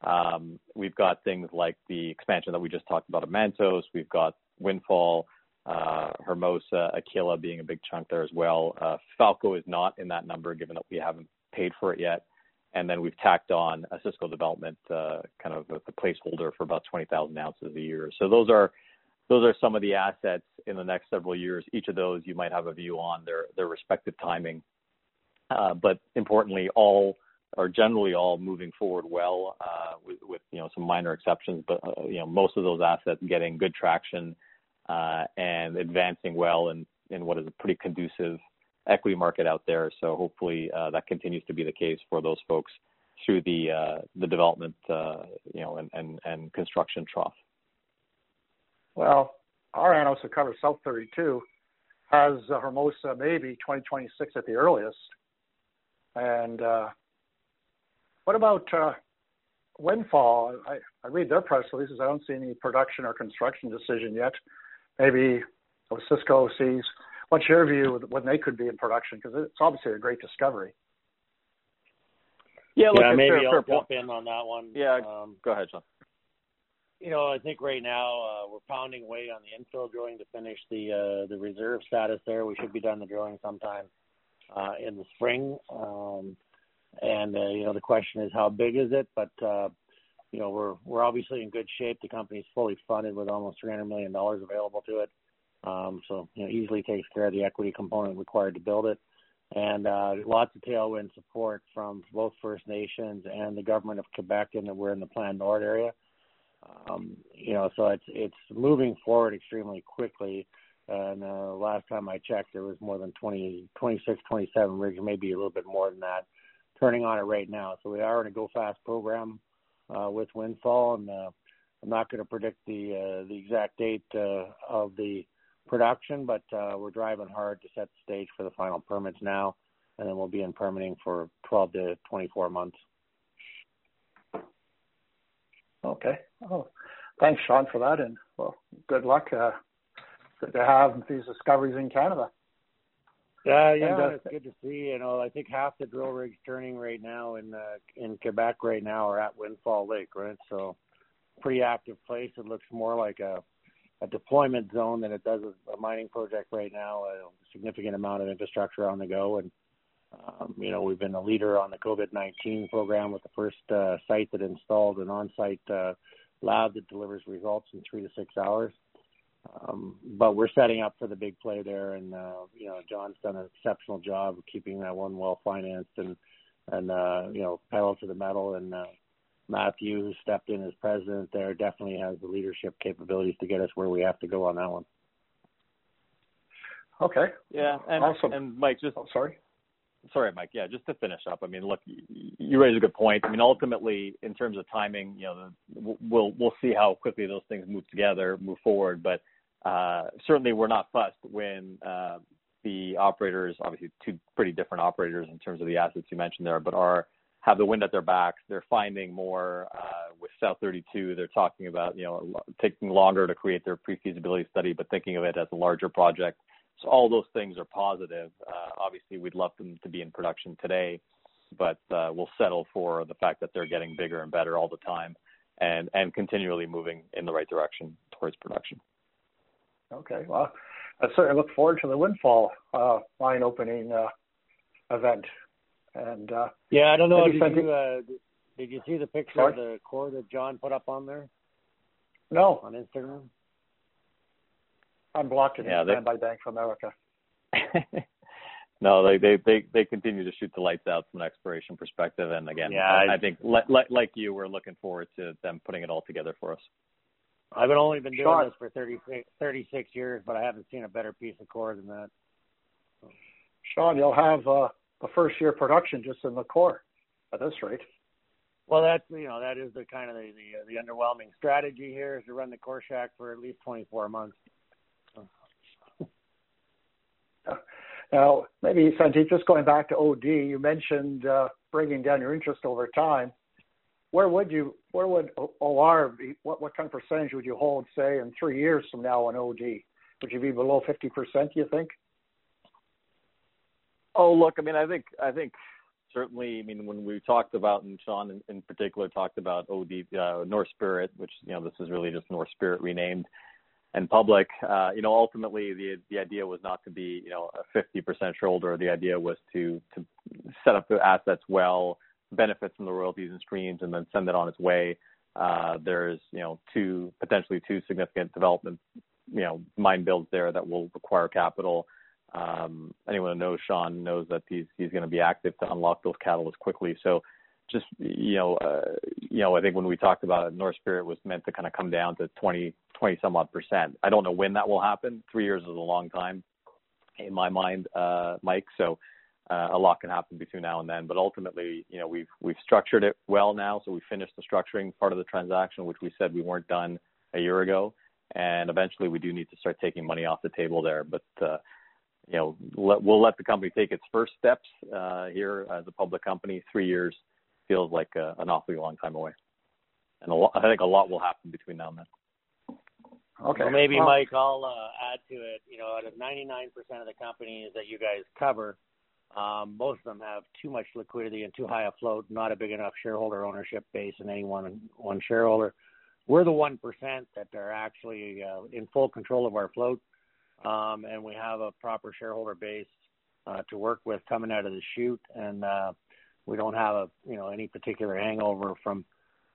Um we've got things like the expansion that we just talked about at Mantos. We've got Windfall, uh Hermosa, Aquila being a big chunk there as well. Falco is not in that number, given that we haven't paid for it yet. And then we've tacked on Osisko Development, uh kind of the placeholder for about 20,000 ounces a year. So those are some of the assets in the next several years. Each of those you might have a view on their their respective timing. Uh, but importantly, all are generally all moving forward well, uh, with with, you know, some minor exceptions. But, uh, you know, most of those assets getting good traction and advancing well in what is a pretty conducive equity market out there. So hopefully, that continues to be the case for those folks through the the development, you know, and and construction trough. Well, our analyst who covers South32 has Hermosa maybe 2026 at the earliest. And uh, what about Windfall? I read their press releases. I don't see any production or construction decision yet. Maybe Osisko sees. What's your view when they could be in production? Because it's obviously a great discovery. Yeah, maybe I'll jump in on that one. Yeah. Go ahead, Sean. You know, I think right now, uh, we're pounding away on the infill drilling to finish the uh, the reserve status there. We should be done the drilling sometime uh, in the spring. Um, And, uh, you know, the question is how big is it? But uh, you know, we're we're obviously in good shape. The company's fully funded with almost $300 million available to it. Um, so you know, easily takes care of the equity component required to build it. And uh, lots of tailwind support from both First Nations and the government of Quebec, and we're in the Plan Nord area. Um, you know, so it's it's moving forward extremely quickly. And uh last time I checked, there was more than 20, 26, 27 rigs, maybe a little bit more than that, turning on it right now. So we are in a go fast program uh, with Windfall. And uh, I'm not gonna predict the uh the exact date uh, of the production, but we're driving hard to set the stage for the final permits now, and then we'll be in permitting for 12 to 24 months. Okay. Oh, thanks, Sean, for that. And well, good luck. Uh, Good to have these discoveries in Canada. Yeah. Yeah. It's good to see. You know, I think half the drill rigs turning right now in uh, in Quebec right now are at Windfall Lake, right? So, pretty active place. It looks more like a a deployment zone than it does a mining project right now. A significant amount of infrastructure on the go. You know, we've been a leader on the COVID-19 program with the first uh, site that installed an on-site uh, lab that delivers results in three to six hours. Um, but we're setting up for the big play there. And uh, you know, John's done an exceptional job of keeping that one well financed and and uh, you know, pedal to the metal. And uh, Matthew, who stepped in as president there, definitely has the leadership capabilities to get us where we have to go on that one. Okay. Yeah. Awesome. And Mike, just Oh, sorry. Sorry, Mike. Yeah, just to finish up. I mean, look, you raise a good point. I mean, ultimately, in terms of timing, you know, we'll we'll see how quickly those things move together, move forward. But uh, certainly we're not fussed when uh, the operators, obviously two pretty different operators in terms of the assets you mentioned there, but are have the wind at their backs. They're finding more uh, with South32. They're talking about, you know, taking longer to create their pre-feasibility study, but thinking of it as a larger project. So all those things are positive. Uh, obviously, we'd love them to be in production today, but uh, we'll settle for the fact that they're getting bigger and better all the time and and continually moving in the right direction towards production. Okay. Well, I certainly look forward to the Windfall uh, mine opening event. And yeah, I don't know. Did you see the picture? Sorry? of the core that John put up on there? No. On Instagram? I'm blocked in Yeah. by Bank of America. No, they they they they continue to shoot the lights out from an exploration perspective. And again. Yeah. I think like like you, we're looking forward to them putting it all together for us. I've only been doing Sean. this for 36 years, but I haven't seen a better piece of core than that. Sean, you'll have uh, the first year production just in the core at this rate. Well, that's, you know, that is the kind of the the underwhelming strategy here is to run the core shack for at least 24 months. Now, maybe, Sandeep, just going back to OD, you mentioned uh, bringing down your interest over time. Where would you what would OR be? What kind of percentage would you hold, say, in three years from now on OD? Would you be below 50%, do you think? Oh, look, I mean, I think I think certainly, I mean, when we talked about, and Sean in particular talked about OD, uh, North Spirit, which, you know, this is really just North Spirit renamed in public. uh, You know, ultimately the the idea was not to be, you know, a 50% shareholder. The idea was to to set up the assets well, benefit from the royalties and streams, and then send it on its way. Uh, There's, you know, two potentially two significant development, you know, mine builds there that will require capital. Um, Anyone who knows Sean knows that he's he's gonna be active to unlock those catalysts quickly. Just, you know, you know, I think when we talked about it, North Spirit was meant to kind of come down to 20%, 20 some odd percent. I don't know when that will happen. Three years is a long time in my mind, uh, Mike. So uh, a lot can happen between now and then. But ultimately, you know, we've we've structured it well now. So we finished the structuring part of the transaction, which we said we weren't done a year ago. And eventually, we do need to start taking money off the table there. But uh, you know, let, we'll let the company take its first steps uh, here as a public company. Three years feels like uh, an awfully long time away, and a lot, I think a lot will happen between now and then. Okay. Well, maybe well, Mike, I'll uh, add to it. You know, out of 99% of the companies that you guys cover, um, most of them have too much liquidity and too high a float, not a big enough shareholder ownership base in any one one shareholder. We're the one percent that are actually uh, in full control of our float, um, and we have a proper shareholder base uh, to work with coming out of the chute, and uh, we don't have a you know any particular hangover from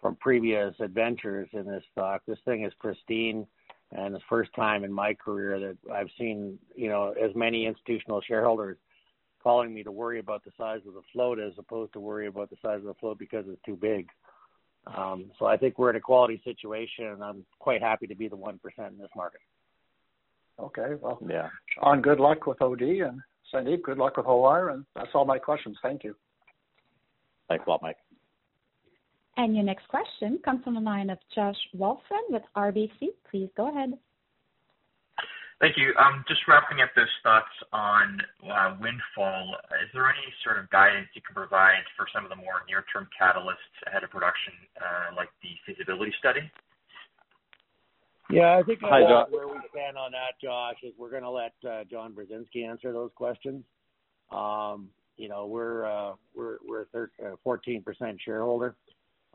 from previous adventures in this stock. This thing is pristine, and the first time in my career that I've seen you know as many institutional shareholders calling me to worry about the size of the float as opposed to worry about the size of the float because it's too big. Um, so I think we're in a quality situation, and I'm quite happy to be the one percent in this market. Okay, well, yeah. On good luck with OD, and Sandeep, good luck with OR, and that's all my questions. Thank you. Thanks a lot, Mike. And your next question comes from the line of Josh Wolfson with RBC. Please go ahead. Thank you. Um, just wrapping up those thoughts on uh, Windfall, is there any sort of guidance you can provide for some of the more near-term catalysts ahead of production, uh, like the feasibility study? Yeah, I think Hi, where we stand on that, Josh, is we're going to let uh, John Burzynski answer those questions. You know, we're uh, we're we're a 14% shareholder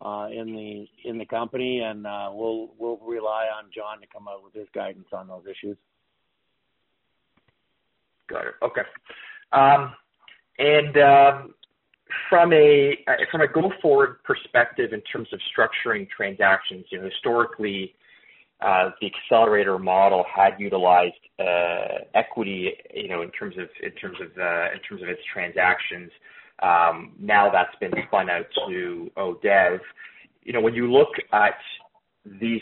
uh, in the in the company, and uh, we'll we'll rely on John to come out with his guidance on those issues. Got it. Okay. Um, and um, from a from a go forward perspective in terms of structuring transactions, you know, historically, uh, the accelerator model had utilized uh, equity, you know, in terms of in terms of uh, in terms of its transactions. Um, now that's been spun out to ODEV. You know, when you look at these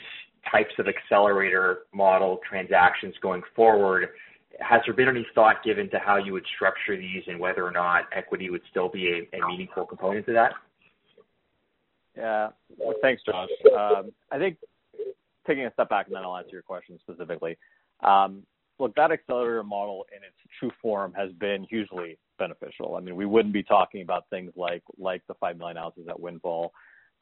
types of accelerator model transactions going forward, has there been any thought given to how you would structure these and whether or not equity would still be a meaningful component to that? Yeah. Well, thanks, Josh. Um, I think taking a step back, and then I'll answer your question specifically. Um, look, that accelerator model in its true form has been hugely beneficial. I mean, we wouldn't be talking about things like like the 5 million ounces at Windfall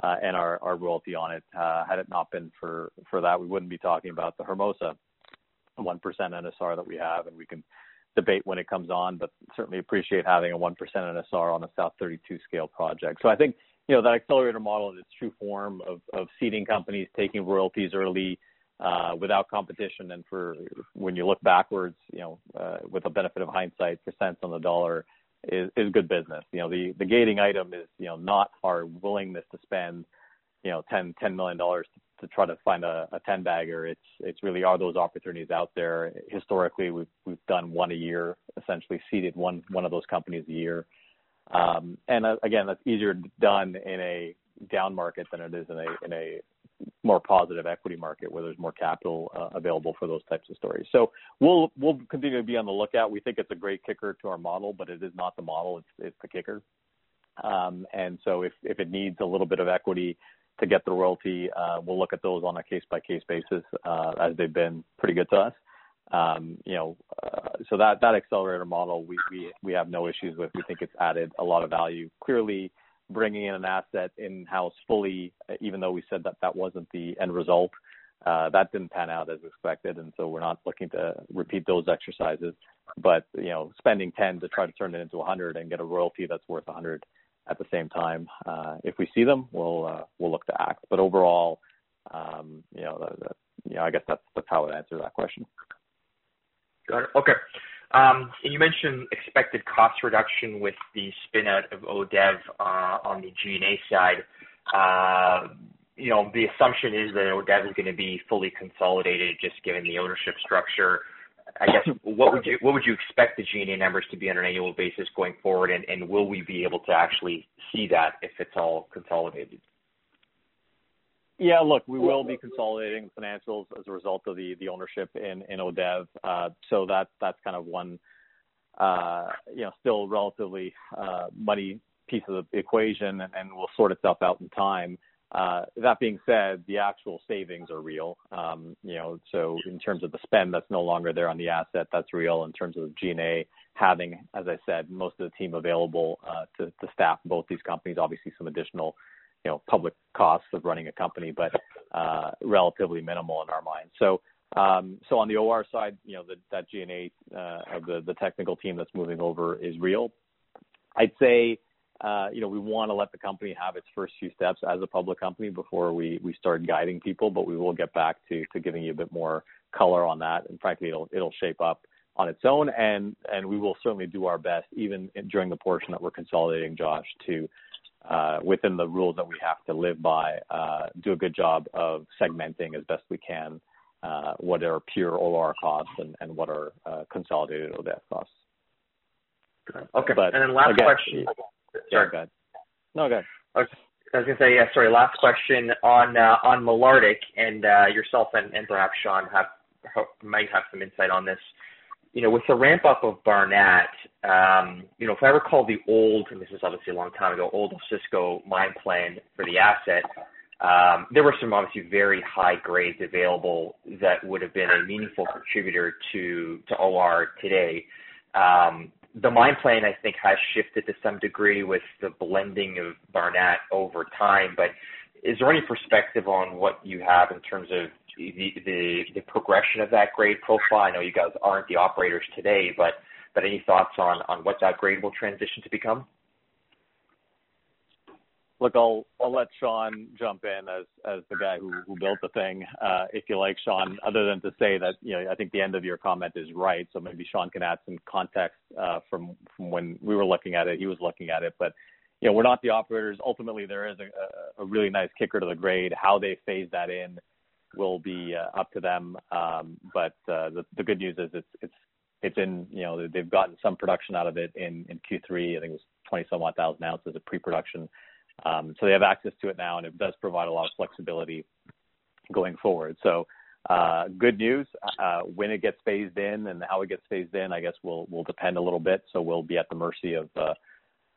uh, and our royalty on it. Uh, had it not been for that, we wouldn't be talking about the Hermosa 1% NSR that we have, and we can debate when it comes on, but certainly appreciate having a 1% NSR on a South 32 scale project. So I think, you know, that accelerator model in its true form of, of seeding companies, taking royalties early, uh, without competition, and for when you look backwards, you know, uh, with the benefit of hindsight, for cents on the dollar is, is good business. You know, the, the gating item is, you know, not our willingness to spend, you know, 10, $10 million to to try to find a, a 10 bagger. It's it's really are those opportunities out there. Historically, we've we've done one a year, essentially seeded one one of those companies a year. Um, and uh, again, that's easier done in a down market than it is in a in a more positive equity market where there's more capital uh, available for those types of stories. So we'll we'll continue to be on the lookout. We think it's a great kicker to our model, but it is not the model; it's it's the kicker. Um, and so if if it needs a little bit of equity to get the royalty. Uh, we'll look at those on a case-by-case basis, uh, as they've been pretty good to us. Um, you know, uh, so that accelerator model, we have no issues with. We think it's added a lot of value. Clearly, bringing in an asset in-house fully, even though we said that that wasn't the end result, that didn't pan out as expected, and so we're not looking to repeat those exercises. But, you know, spending 10 to try to turn it into 100 and get a royalty that's worth 100 at the same time. Uh, if we see them, we'll uh, we'll look to act. But overall, um, you know, I guess that's that's how I would answer that question. Got it. Okay. Um, and you mentioned expected cost reduction with the spin out of ODEV uh, on the G&A side. Uh, you know, the assumption is that ODEV is going to be fully consolidated, just given the ownership structure. I guess, what would you what would you expect the G&A numbers to be on an annual basis going forward, and will we be able to actually see that if it's all consolidated? Yeah, look, we will be consolidating the financials as a result of the the ownership in in ODV. That's kind of one uh you know still relatively muddy piece of the equation and will sort itself out in time. That being said, the actual savings are real. Um, you know, so in terms of the spend that's no longer there on the asset, that's real. In terms of G&A, having, as I said, most of the team available to staff both these companies, obviously some additional public costs of running a company, but uh, relatively minimal in our minds. So, um so on the OR side, you know, that G&A uh, of the the technical team that's moving over is real. I'd say uh, you know, we want to let the company have its first few steps as a public company before we we start guiding people, but we will get back to giving you a bit more color on that. And frankly, it'll it'll shape up on its own, and and we will certainly do our best, even during the portion that we're consolidating, Josh, to, within the rules that we have to live by, uh, do a good job of segmenting as best we can uh, what are pure OR costs and and what are consolidated ODV costs. Okay. But and then last question. Sorry, go ahead. No, go ahead. I was going to say, yeah, sorry, last question on on Malartic, and yourself and, and perhaps Sean have might have some insight on this. You know, with the ramp-up of Barnat, um, you know, if I recall the old, and this is obviously a long time ago, old Osisko mine plan for the asset, um, there were some obviously very high grades available that would have been a meaningful contributor to to OR today. Um, the mine plan, I think, has shifted to some degree with the blending of Barnat over time. But is there any perspective on what you have in terms of the progression of that grade profile? I know you guys aren't the operators today, but any thoughts on what that grade will transition to become? Look, I'll let Sean jump in as the guy who built the thing, uh, if you like, Sean, other than to say that you know, I think the end of your comment is right. So maybe Sean can add some context uh, from when we were looking at it, he was looking at it. But we're not the operators. Ultimately, there is a really nice kicker to the grade. How they phase that in will be uh, up to them. Um, but uh, the good news is it's it's it's in you know they've gotten some production out of it in Q3. I think it was 20 some odd thousand ounces of pre-production. Um so they have access to it now, and it does provide a lot of flexibility going forward. So uh good news. Uh, when it gets phased in and how it gets phased in, I guess will depend a little bit. So we'll be at the mercy of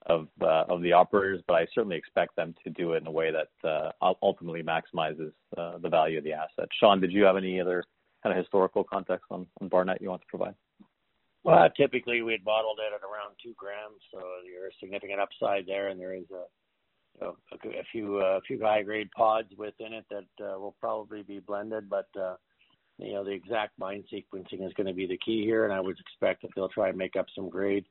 the operators, but I certainly expect them to do it in a way that uh, ultimately maximizes uh, the value of the asset. Sean, did you have any other kind of historical context on on Barnat you want to provide? Well, typically, we had modeled it at around 2 grams, so there is a significant upside there, and there is a few high-grade pods within it that will probably be blended. But you know the exact mine sequencing is going to be the key here, and I would expect that they'll try and make up some grade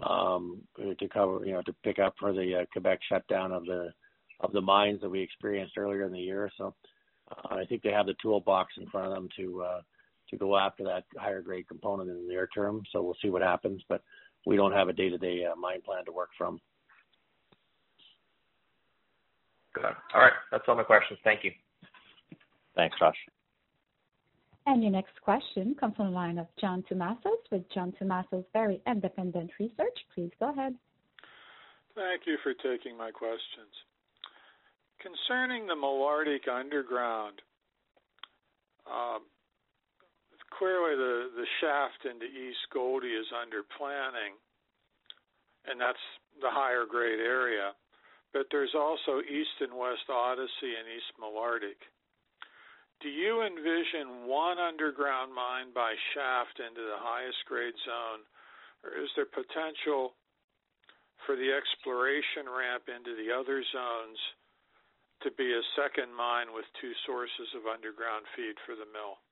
to cover, you know, to pick up for the Quebec shutdown of the of the mines that we experienced earlier in the year. So uh I think they have the toolbox in front of them to uh to go after that higher grade component in the near term. So we'll see what happens, but we don't have a day-to-day mine plan to work from. Got it. All right. That's all my questions. Thank you. Thanks, Josh. And your next question comes from the line of John Tumazos with John Tumazos Very Independent Research. Please go ahead. Thank you for taking my questions. Concerning the Malartic underground, um, clearly the shaft into East Gouldie is under planning, and that's the higher grade area. But there's also East and West Odyssey and East Malartic. Do you envision one underground mine by shaft into the highest grade zone, or is there potential for the exploration ramp into the other zones to be a second mine with two sources of underground feed for the mill?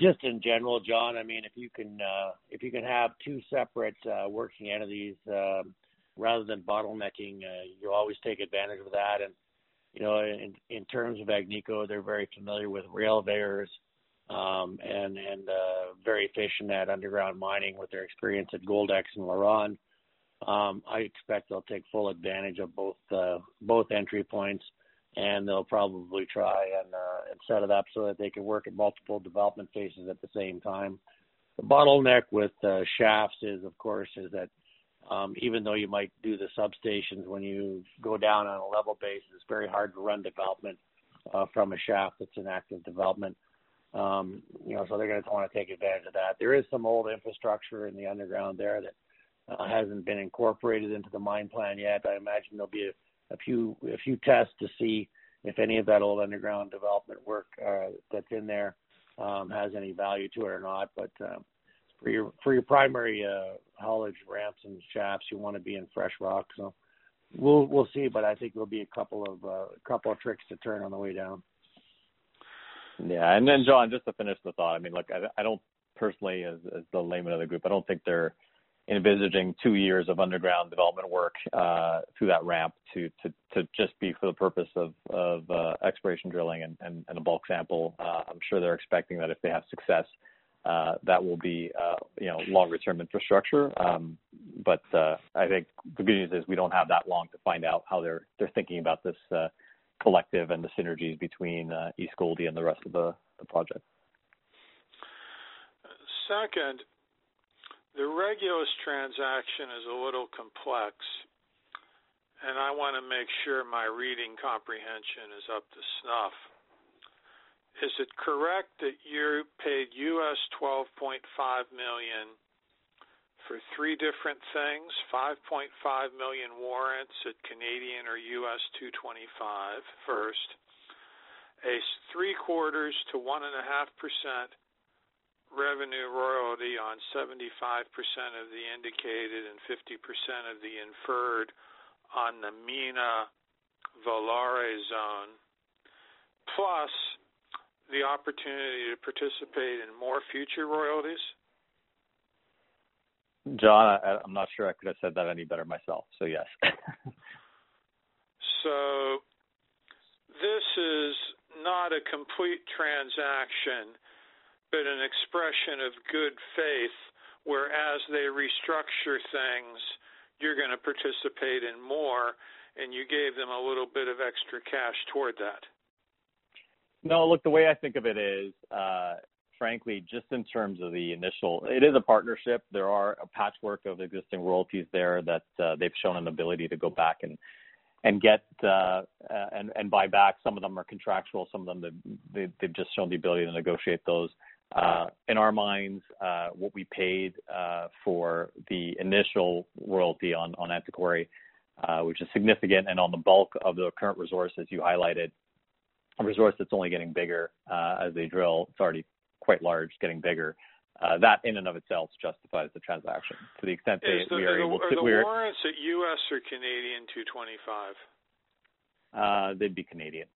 Just in general, John, I mean, if you can uh, if you can have two separate uh, working entities rather than bottlenecking, you always take advantage of that. You know, in in terms of Agnico, they're very familiar with rail layers and and uh, very efficient at underground mining with their experience at Goldex and LaRonde. I expect they'll take full advantage of both uh, both entry points, and they'll probably try and uh, and set it up so that they can work at multiple development phases at the same time. The bottleneck with uh, shafts is, of course, is that um, even though you might do the substations when you go down on a level basis, it's very hard to run development uh, from a shaft that's in active development. Um, you know, so they're going to want to take advantage of that. There is some old infrastructure in the underground there that uh, hasn't been incorporated into the mine plan yet. I imagine there'll be a, a few a few tests to see if any of that old underground development work uh, that's in there um, has any value to it or not. But uh, for your for your primary uh, haulage ramps and shafts, you want to be in fresh rock. So we'll we'll see, but I think there'll be a couple of uh, a couple of tricks to turn on the way down. Yeah, and then John, just to finish the thought, I mean, look, I, I don't personally, as, as the layman of the group, I don't think they're envisaging two years of underground development work uh, through that ramp to, to, to just be for the purpose of, of uh, exploration drilling and, and, and a bulk sample. Uh, I'm sure they're expecting that if they have success, uh, that will be uh, you know longer term infrastructure. Um, but uh, I think the good news is we don't have that long to find out how they're they're thinking about this uh, collective and the synergies between uh, East Gouldie and the rest of the, the project. Second, the Regulus transaction is a little complex, and I want to make sure my reading comprehension is up to snuff. Is it correct that you paid US 12.5 million for three different things? 5.5 million warrants at Canadian or US 225 first, a three quarters to one and a half percent revenue royalty on 75% of the indicated and 50% of the inferred on the Mina Volare zone, plus the opportunity to participate in more future royalties? John, I, I'm not sure I could have said that any better myself. So yes. so this is not a complete transaction but an expression of good faith where as they restructure things, you're going to participate in more, and you gave them a little bit of extra cash toward that. No, look, the way I think of it is, uh, frankly, just in terms of the initial, it is a partnership. There are a patchwork of existing royalties there that uh, they've shown an ability to go back and and get uh, and and buy back. Some of them are contractual. Some of them they, they've just shown the ability to negotiate those. Uh, in our minds, uh, what we paid uh, for the initial royalty on on Antakori, which is significant, and on the bulk of the current resource, as you highlighted, a resource that's only getting bigger uh, as they drill. It's already quite large, getting bigger. Uh, that in and of itself justifies the transaction. To the extent that we are able to. Are the warrants at U.S. or Canadian 225? Uh, they'd be Canadian.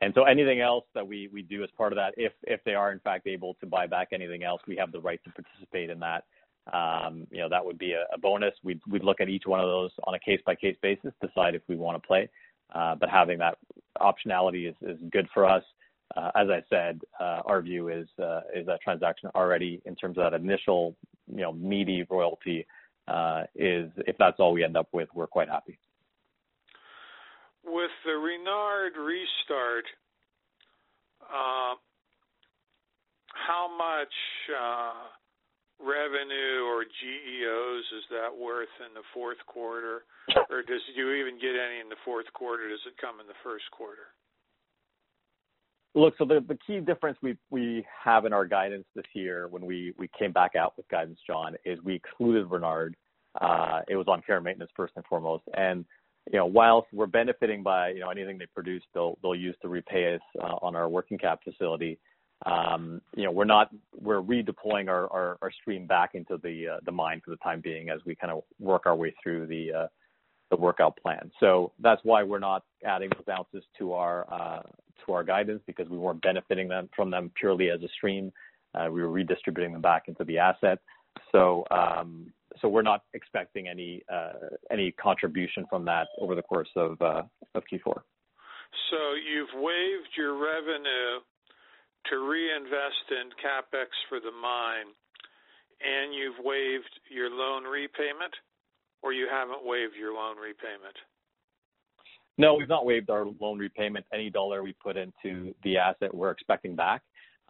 And so anything else that we, we do as part of that, if, if they are in fact able to buy back anything else, we have the right to participate in that. Um, you know, that would be a, a bonus. We'd, we'd look at each one of those on a case by case basis, decide if we want to play. Uh, but having that optionality is, is good for us. Uh, as I said, uh, our view is uh, is that transaction already in terms of that initial, you know, meaty royalty uh, is if that's all we end up with, we're quite happy with the Renard restart, how much revenue or GEOs is that worth in the fourth quarter? Or does you even get any in the fourth quarter? Does it come in the first quarter? Look, so the, the key difference we we have in our guidance this year when we, we came back out with guidance, John, is we excluded Renard. Uh, it was on care and maintenance first and foremost. And you know, whilst we're benefiting by, you know, anything they produce, they'll they'll use to repay us uh, on our working cap facility. Um, you know, we're not we're redeploying our, our, our stream back into the uh, the mine for the time being as we kind of work our way through the uh, the workout plan. So that's why we're not adding those ounces to our uh, to our guidance because we weren't benefiting them from them purely as a stream. Uh, we were redistributing them back into the asset. So um, so we're not expecting any uh, any contribution from that over the course of uh, of Q4. So you've waived your revenue to reinvest in capex for the mine, and you've waived your loan repayment, or you haven't waived your loan repayment. No, we've not waived our loan repayment. Any dollar we put into the asset, we're expecting back.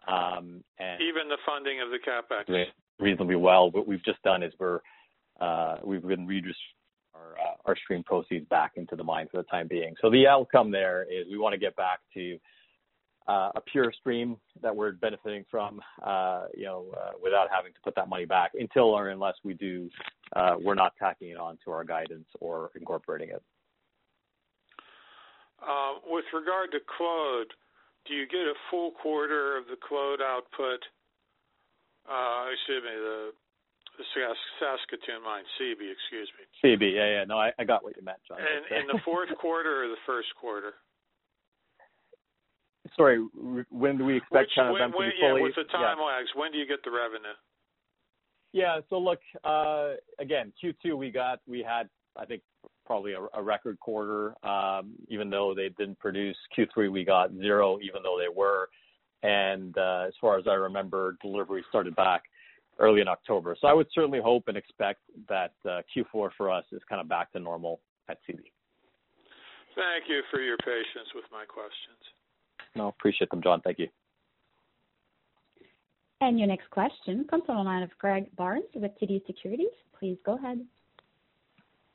Um, and even the funding of the capex reasonably well. What we've just done is we're we've been redistributing our stream proceeds back into the mine for the time being. So the outcome there is we wanna get back to Uh, a pure stream that we're benefiting from, uh, you know, uh, without having to put that money back until or unless we do, we're not tacking it on to our guidance or incorporating it. With regard to Claude, do you get a full quarter of the Claude output? Excuse me, the Saskatoon mine, Seabee, excuse me. Seabee, Yeah, yeah. No, I got what you meant, John. In the fourth quarter or the first quarter? Sorry, when do we expect kind of them to be fully? Yeah, with the time lags, when do you get the revenue? Yeah. So look, uh, again, Q2 we got we had, I think, probably a record quarter, um, even though they didn't produce. Q3 we got zero, even though they were. And uh, as far as I remember, delivery started back early in October. So I would certainly hope and expect that uh, Q4 for us is kind of back to normal at Seabee. Thank you for your patience with my questions. No, appreciate them, John. Thank you. And your next question comes on the line of Greg Barnes with TD Securities. Please go ahead.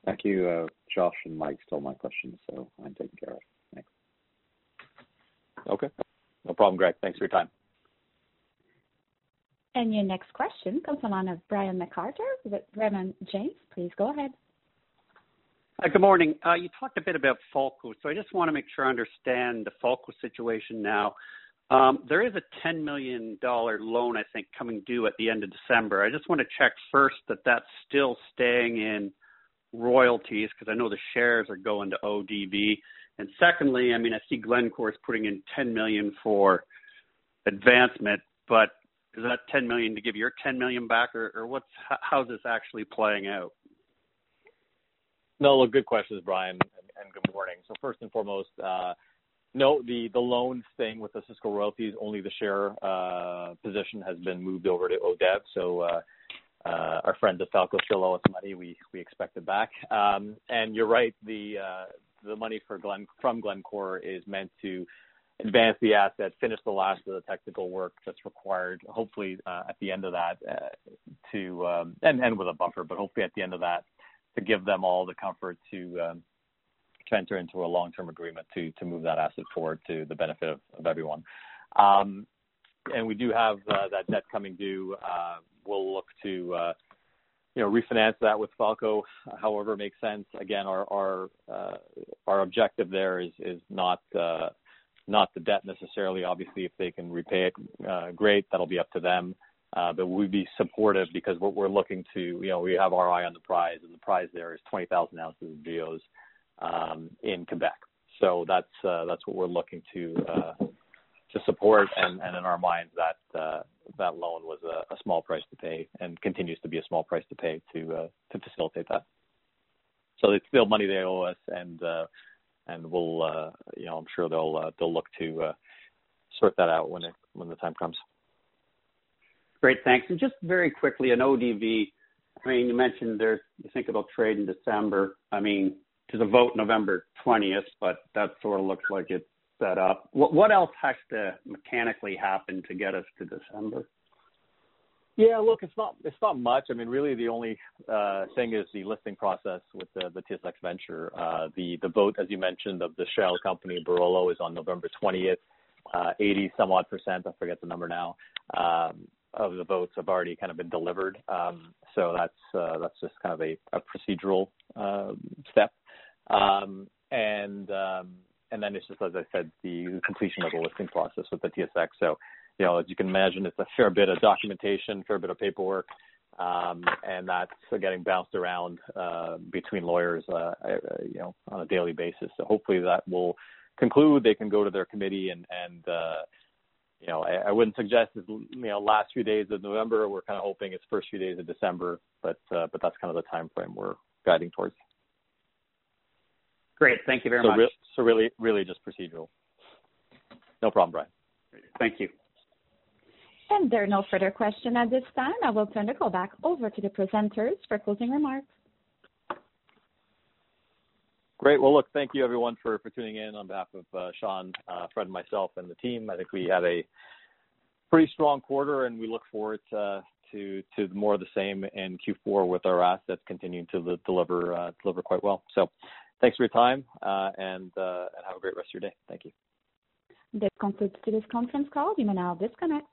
Thank you. Uh, Josh and Mike stole my questions, so I'm taking care of it. Thanks. Okay. No problem, Greg. Thanks for your time. And your next question comes on the line of Brian MacArthur with Raymond James. Please go ahead. Hi, good morning. Uh, you talked a bit about Falco, so I just wanna make sure I understand the Falco situation now. Um, there is a $10 million loan, I think, coming due at the end of December. I just wanna check first that that's still staying in royalties, because I know the shares are going to ODV. Secondly, I mean, I see Glencore is putting in 10 million for advancement, but is that 10 million to give your 10 million back or what's how is this actually playing out? No, look, good questions, Brian, and good morning. So, First and foremost, no, the the loan staying with Osisko Royalties, only the share position has been moved over to ODV. Our friends at Falco still owe us money. We we expect it back. Um and you're right, the uh the money for Glen from Glencore is meant to advance the asset, finish the last of the technical work that's required, hopefully, at the end of that, to um and with a buffer, but hopefully at the end of that, to give them all the comfort to um, to enter into a long-term agreement to to move that asset forward to the benefit of of everyone. Um, and we do have uh, that debt coming due. We'll look to, uh, you know, refinance that with Falco however makes sense. Again, our our our objective there is is not not the debt necessarily. Obviously, if they can repay it, great, that'll be up to them. Uh, we'd be supportive because what we're looking to, you know, we have our eye on the prize, and the prize there is 20,000 ounces of GEOs um, in Quebec. So that's uh, that's what we're looking to uh, to support. And, and in our minds, that uh, that loan was a small price to pay and continues to be a small price to pay to uh, to facilitate that. So it's still money they owe us and and we'll, you know, I'm sure they'll they'll look to sort that out when it when the time comes. Great. Thanks. And just very quickly on ODV, I mean, you mentioned there you think it'll trade in December. I mean, there's a vote November twentieth, but that sort of looks like it's set up. What else has to mechanically happen to get us to December? Yeah, look, it's not much. I mean, really the only uh, thing is the listing process with the TSX Venture. Uh, the vote, as you mentioned, of the shell company, Barolo, is on November twentieth. Uh, 80-some-odd%, percent, I forget the number now, um, of the votes have already kind of been delivered. Um, so that's uh, that's just kind of a procedural um, step. Um, and then it's just, as I said, the completion of the listing process with the TSX. So you know, as you can imagine, it's a fair bit of documentation, fair bit of paperwork, and that's uh, getting bounced around uh, between lawyers, you know, on a daily basis. So hopefully that will conclude. They can go to their committee and and, you know, I wouldn't suggest it's, you know, last few days of November. We're kind of hoping it's first few days of December, but uh, but that's kind of the timeframe we're guiding towards. Great. Thank you very much. So really really just procedural. No problem, Brian. Thank you. And there are no further questions at this time. I will turn the call back over to the presenters for closing remarks. Great. Well, look, thank you everyone for for tuning in on behalf of uh, Sean, uh, Fred, myself and the team. I think we had a pretty strong quarter, and we look forward to to to more of the same in Q4 with our assets continuing to deliver uh, deliver quite well. So, thanks for your time, uh, and uh, and have a great rest of your day. Thank you. This concludes today's conference call. You may now disconnect.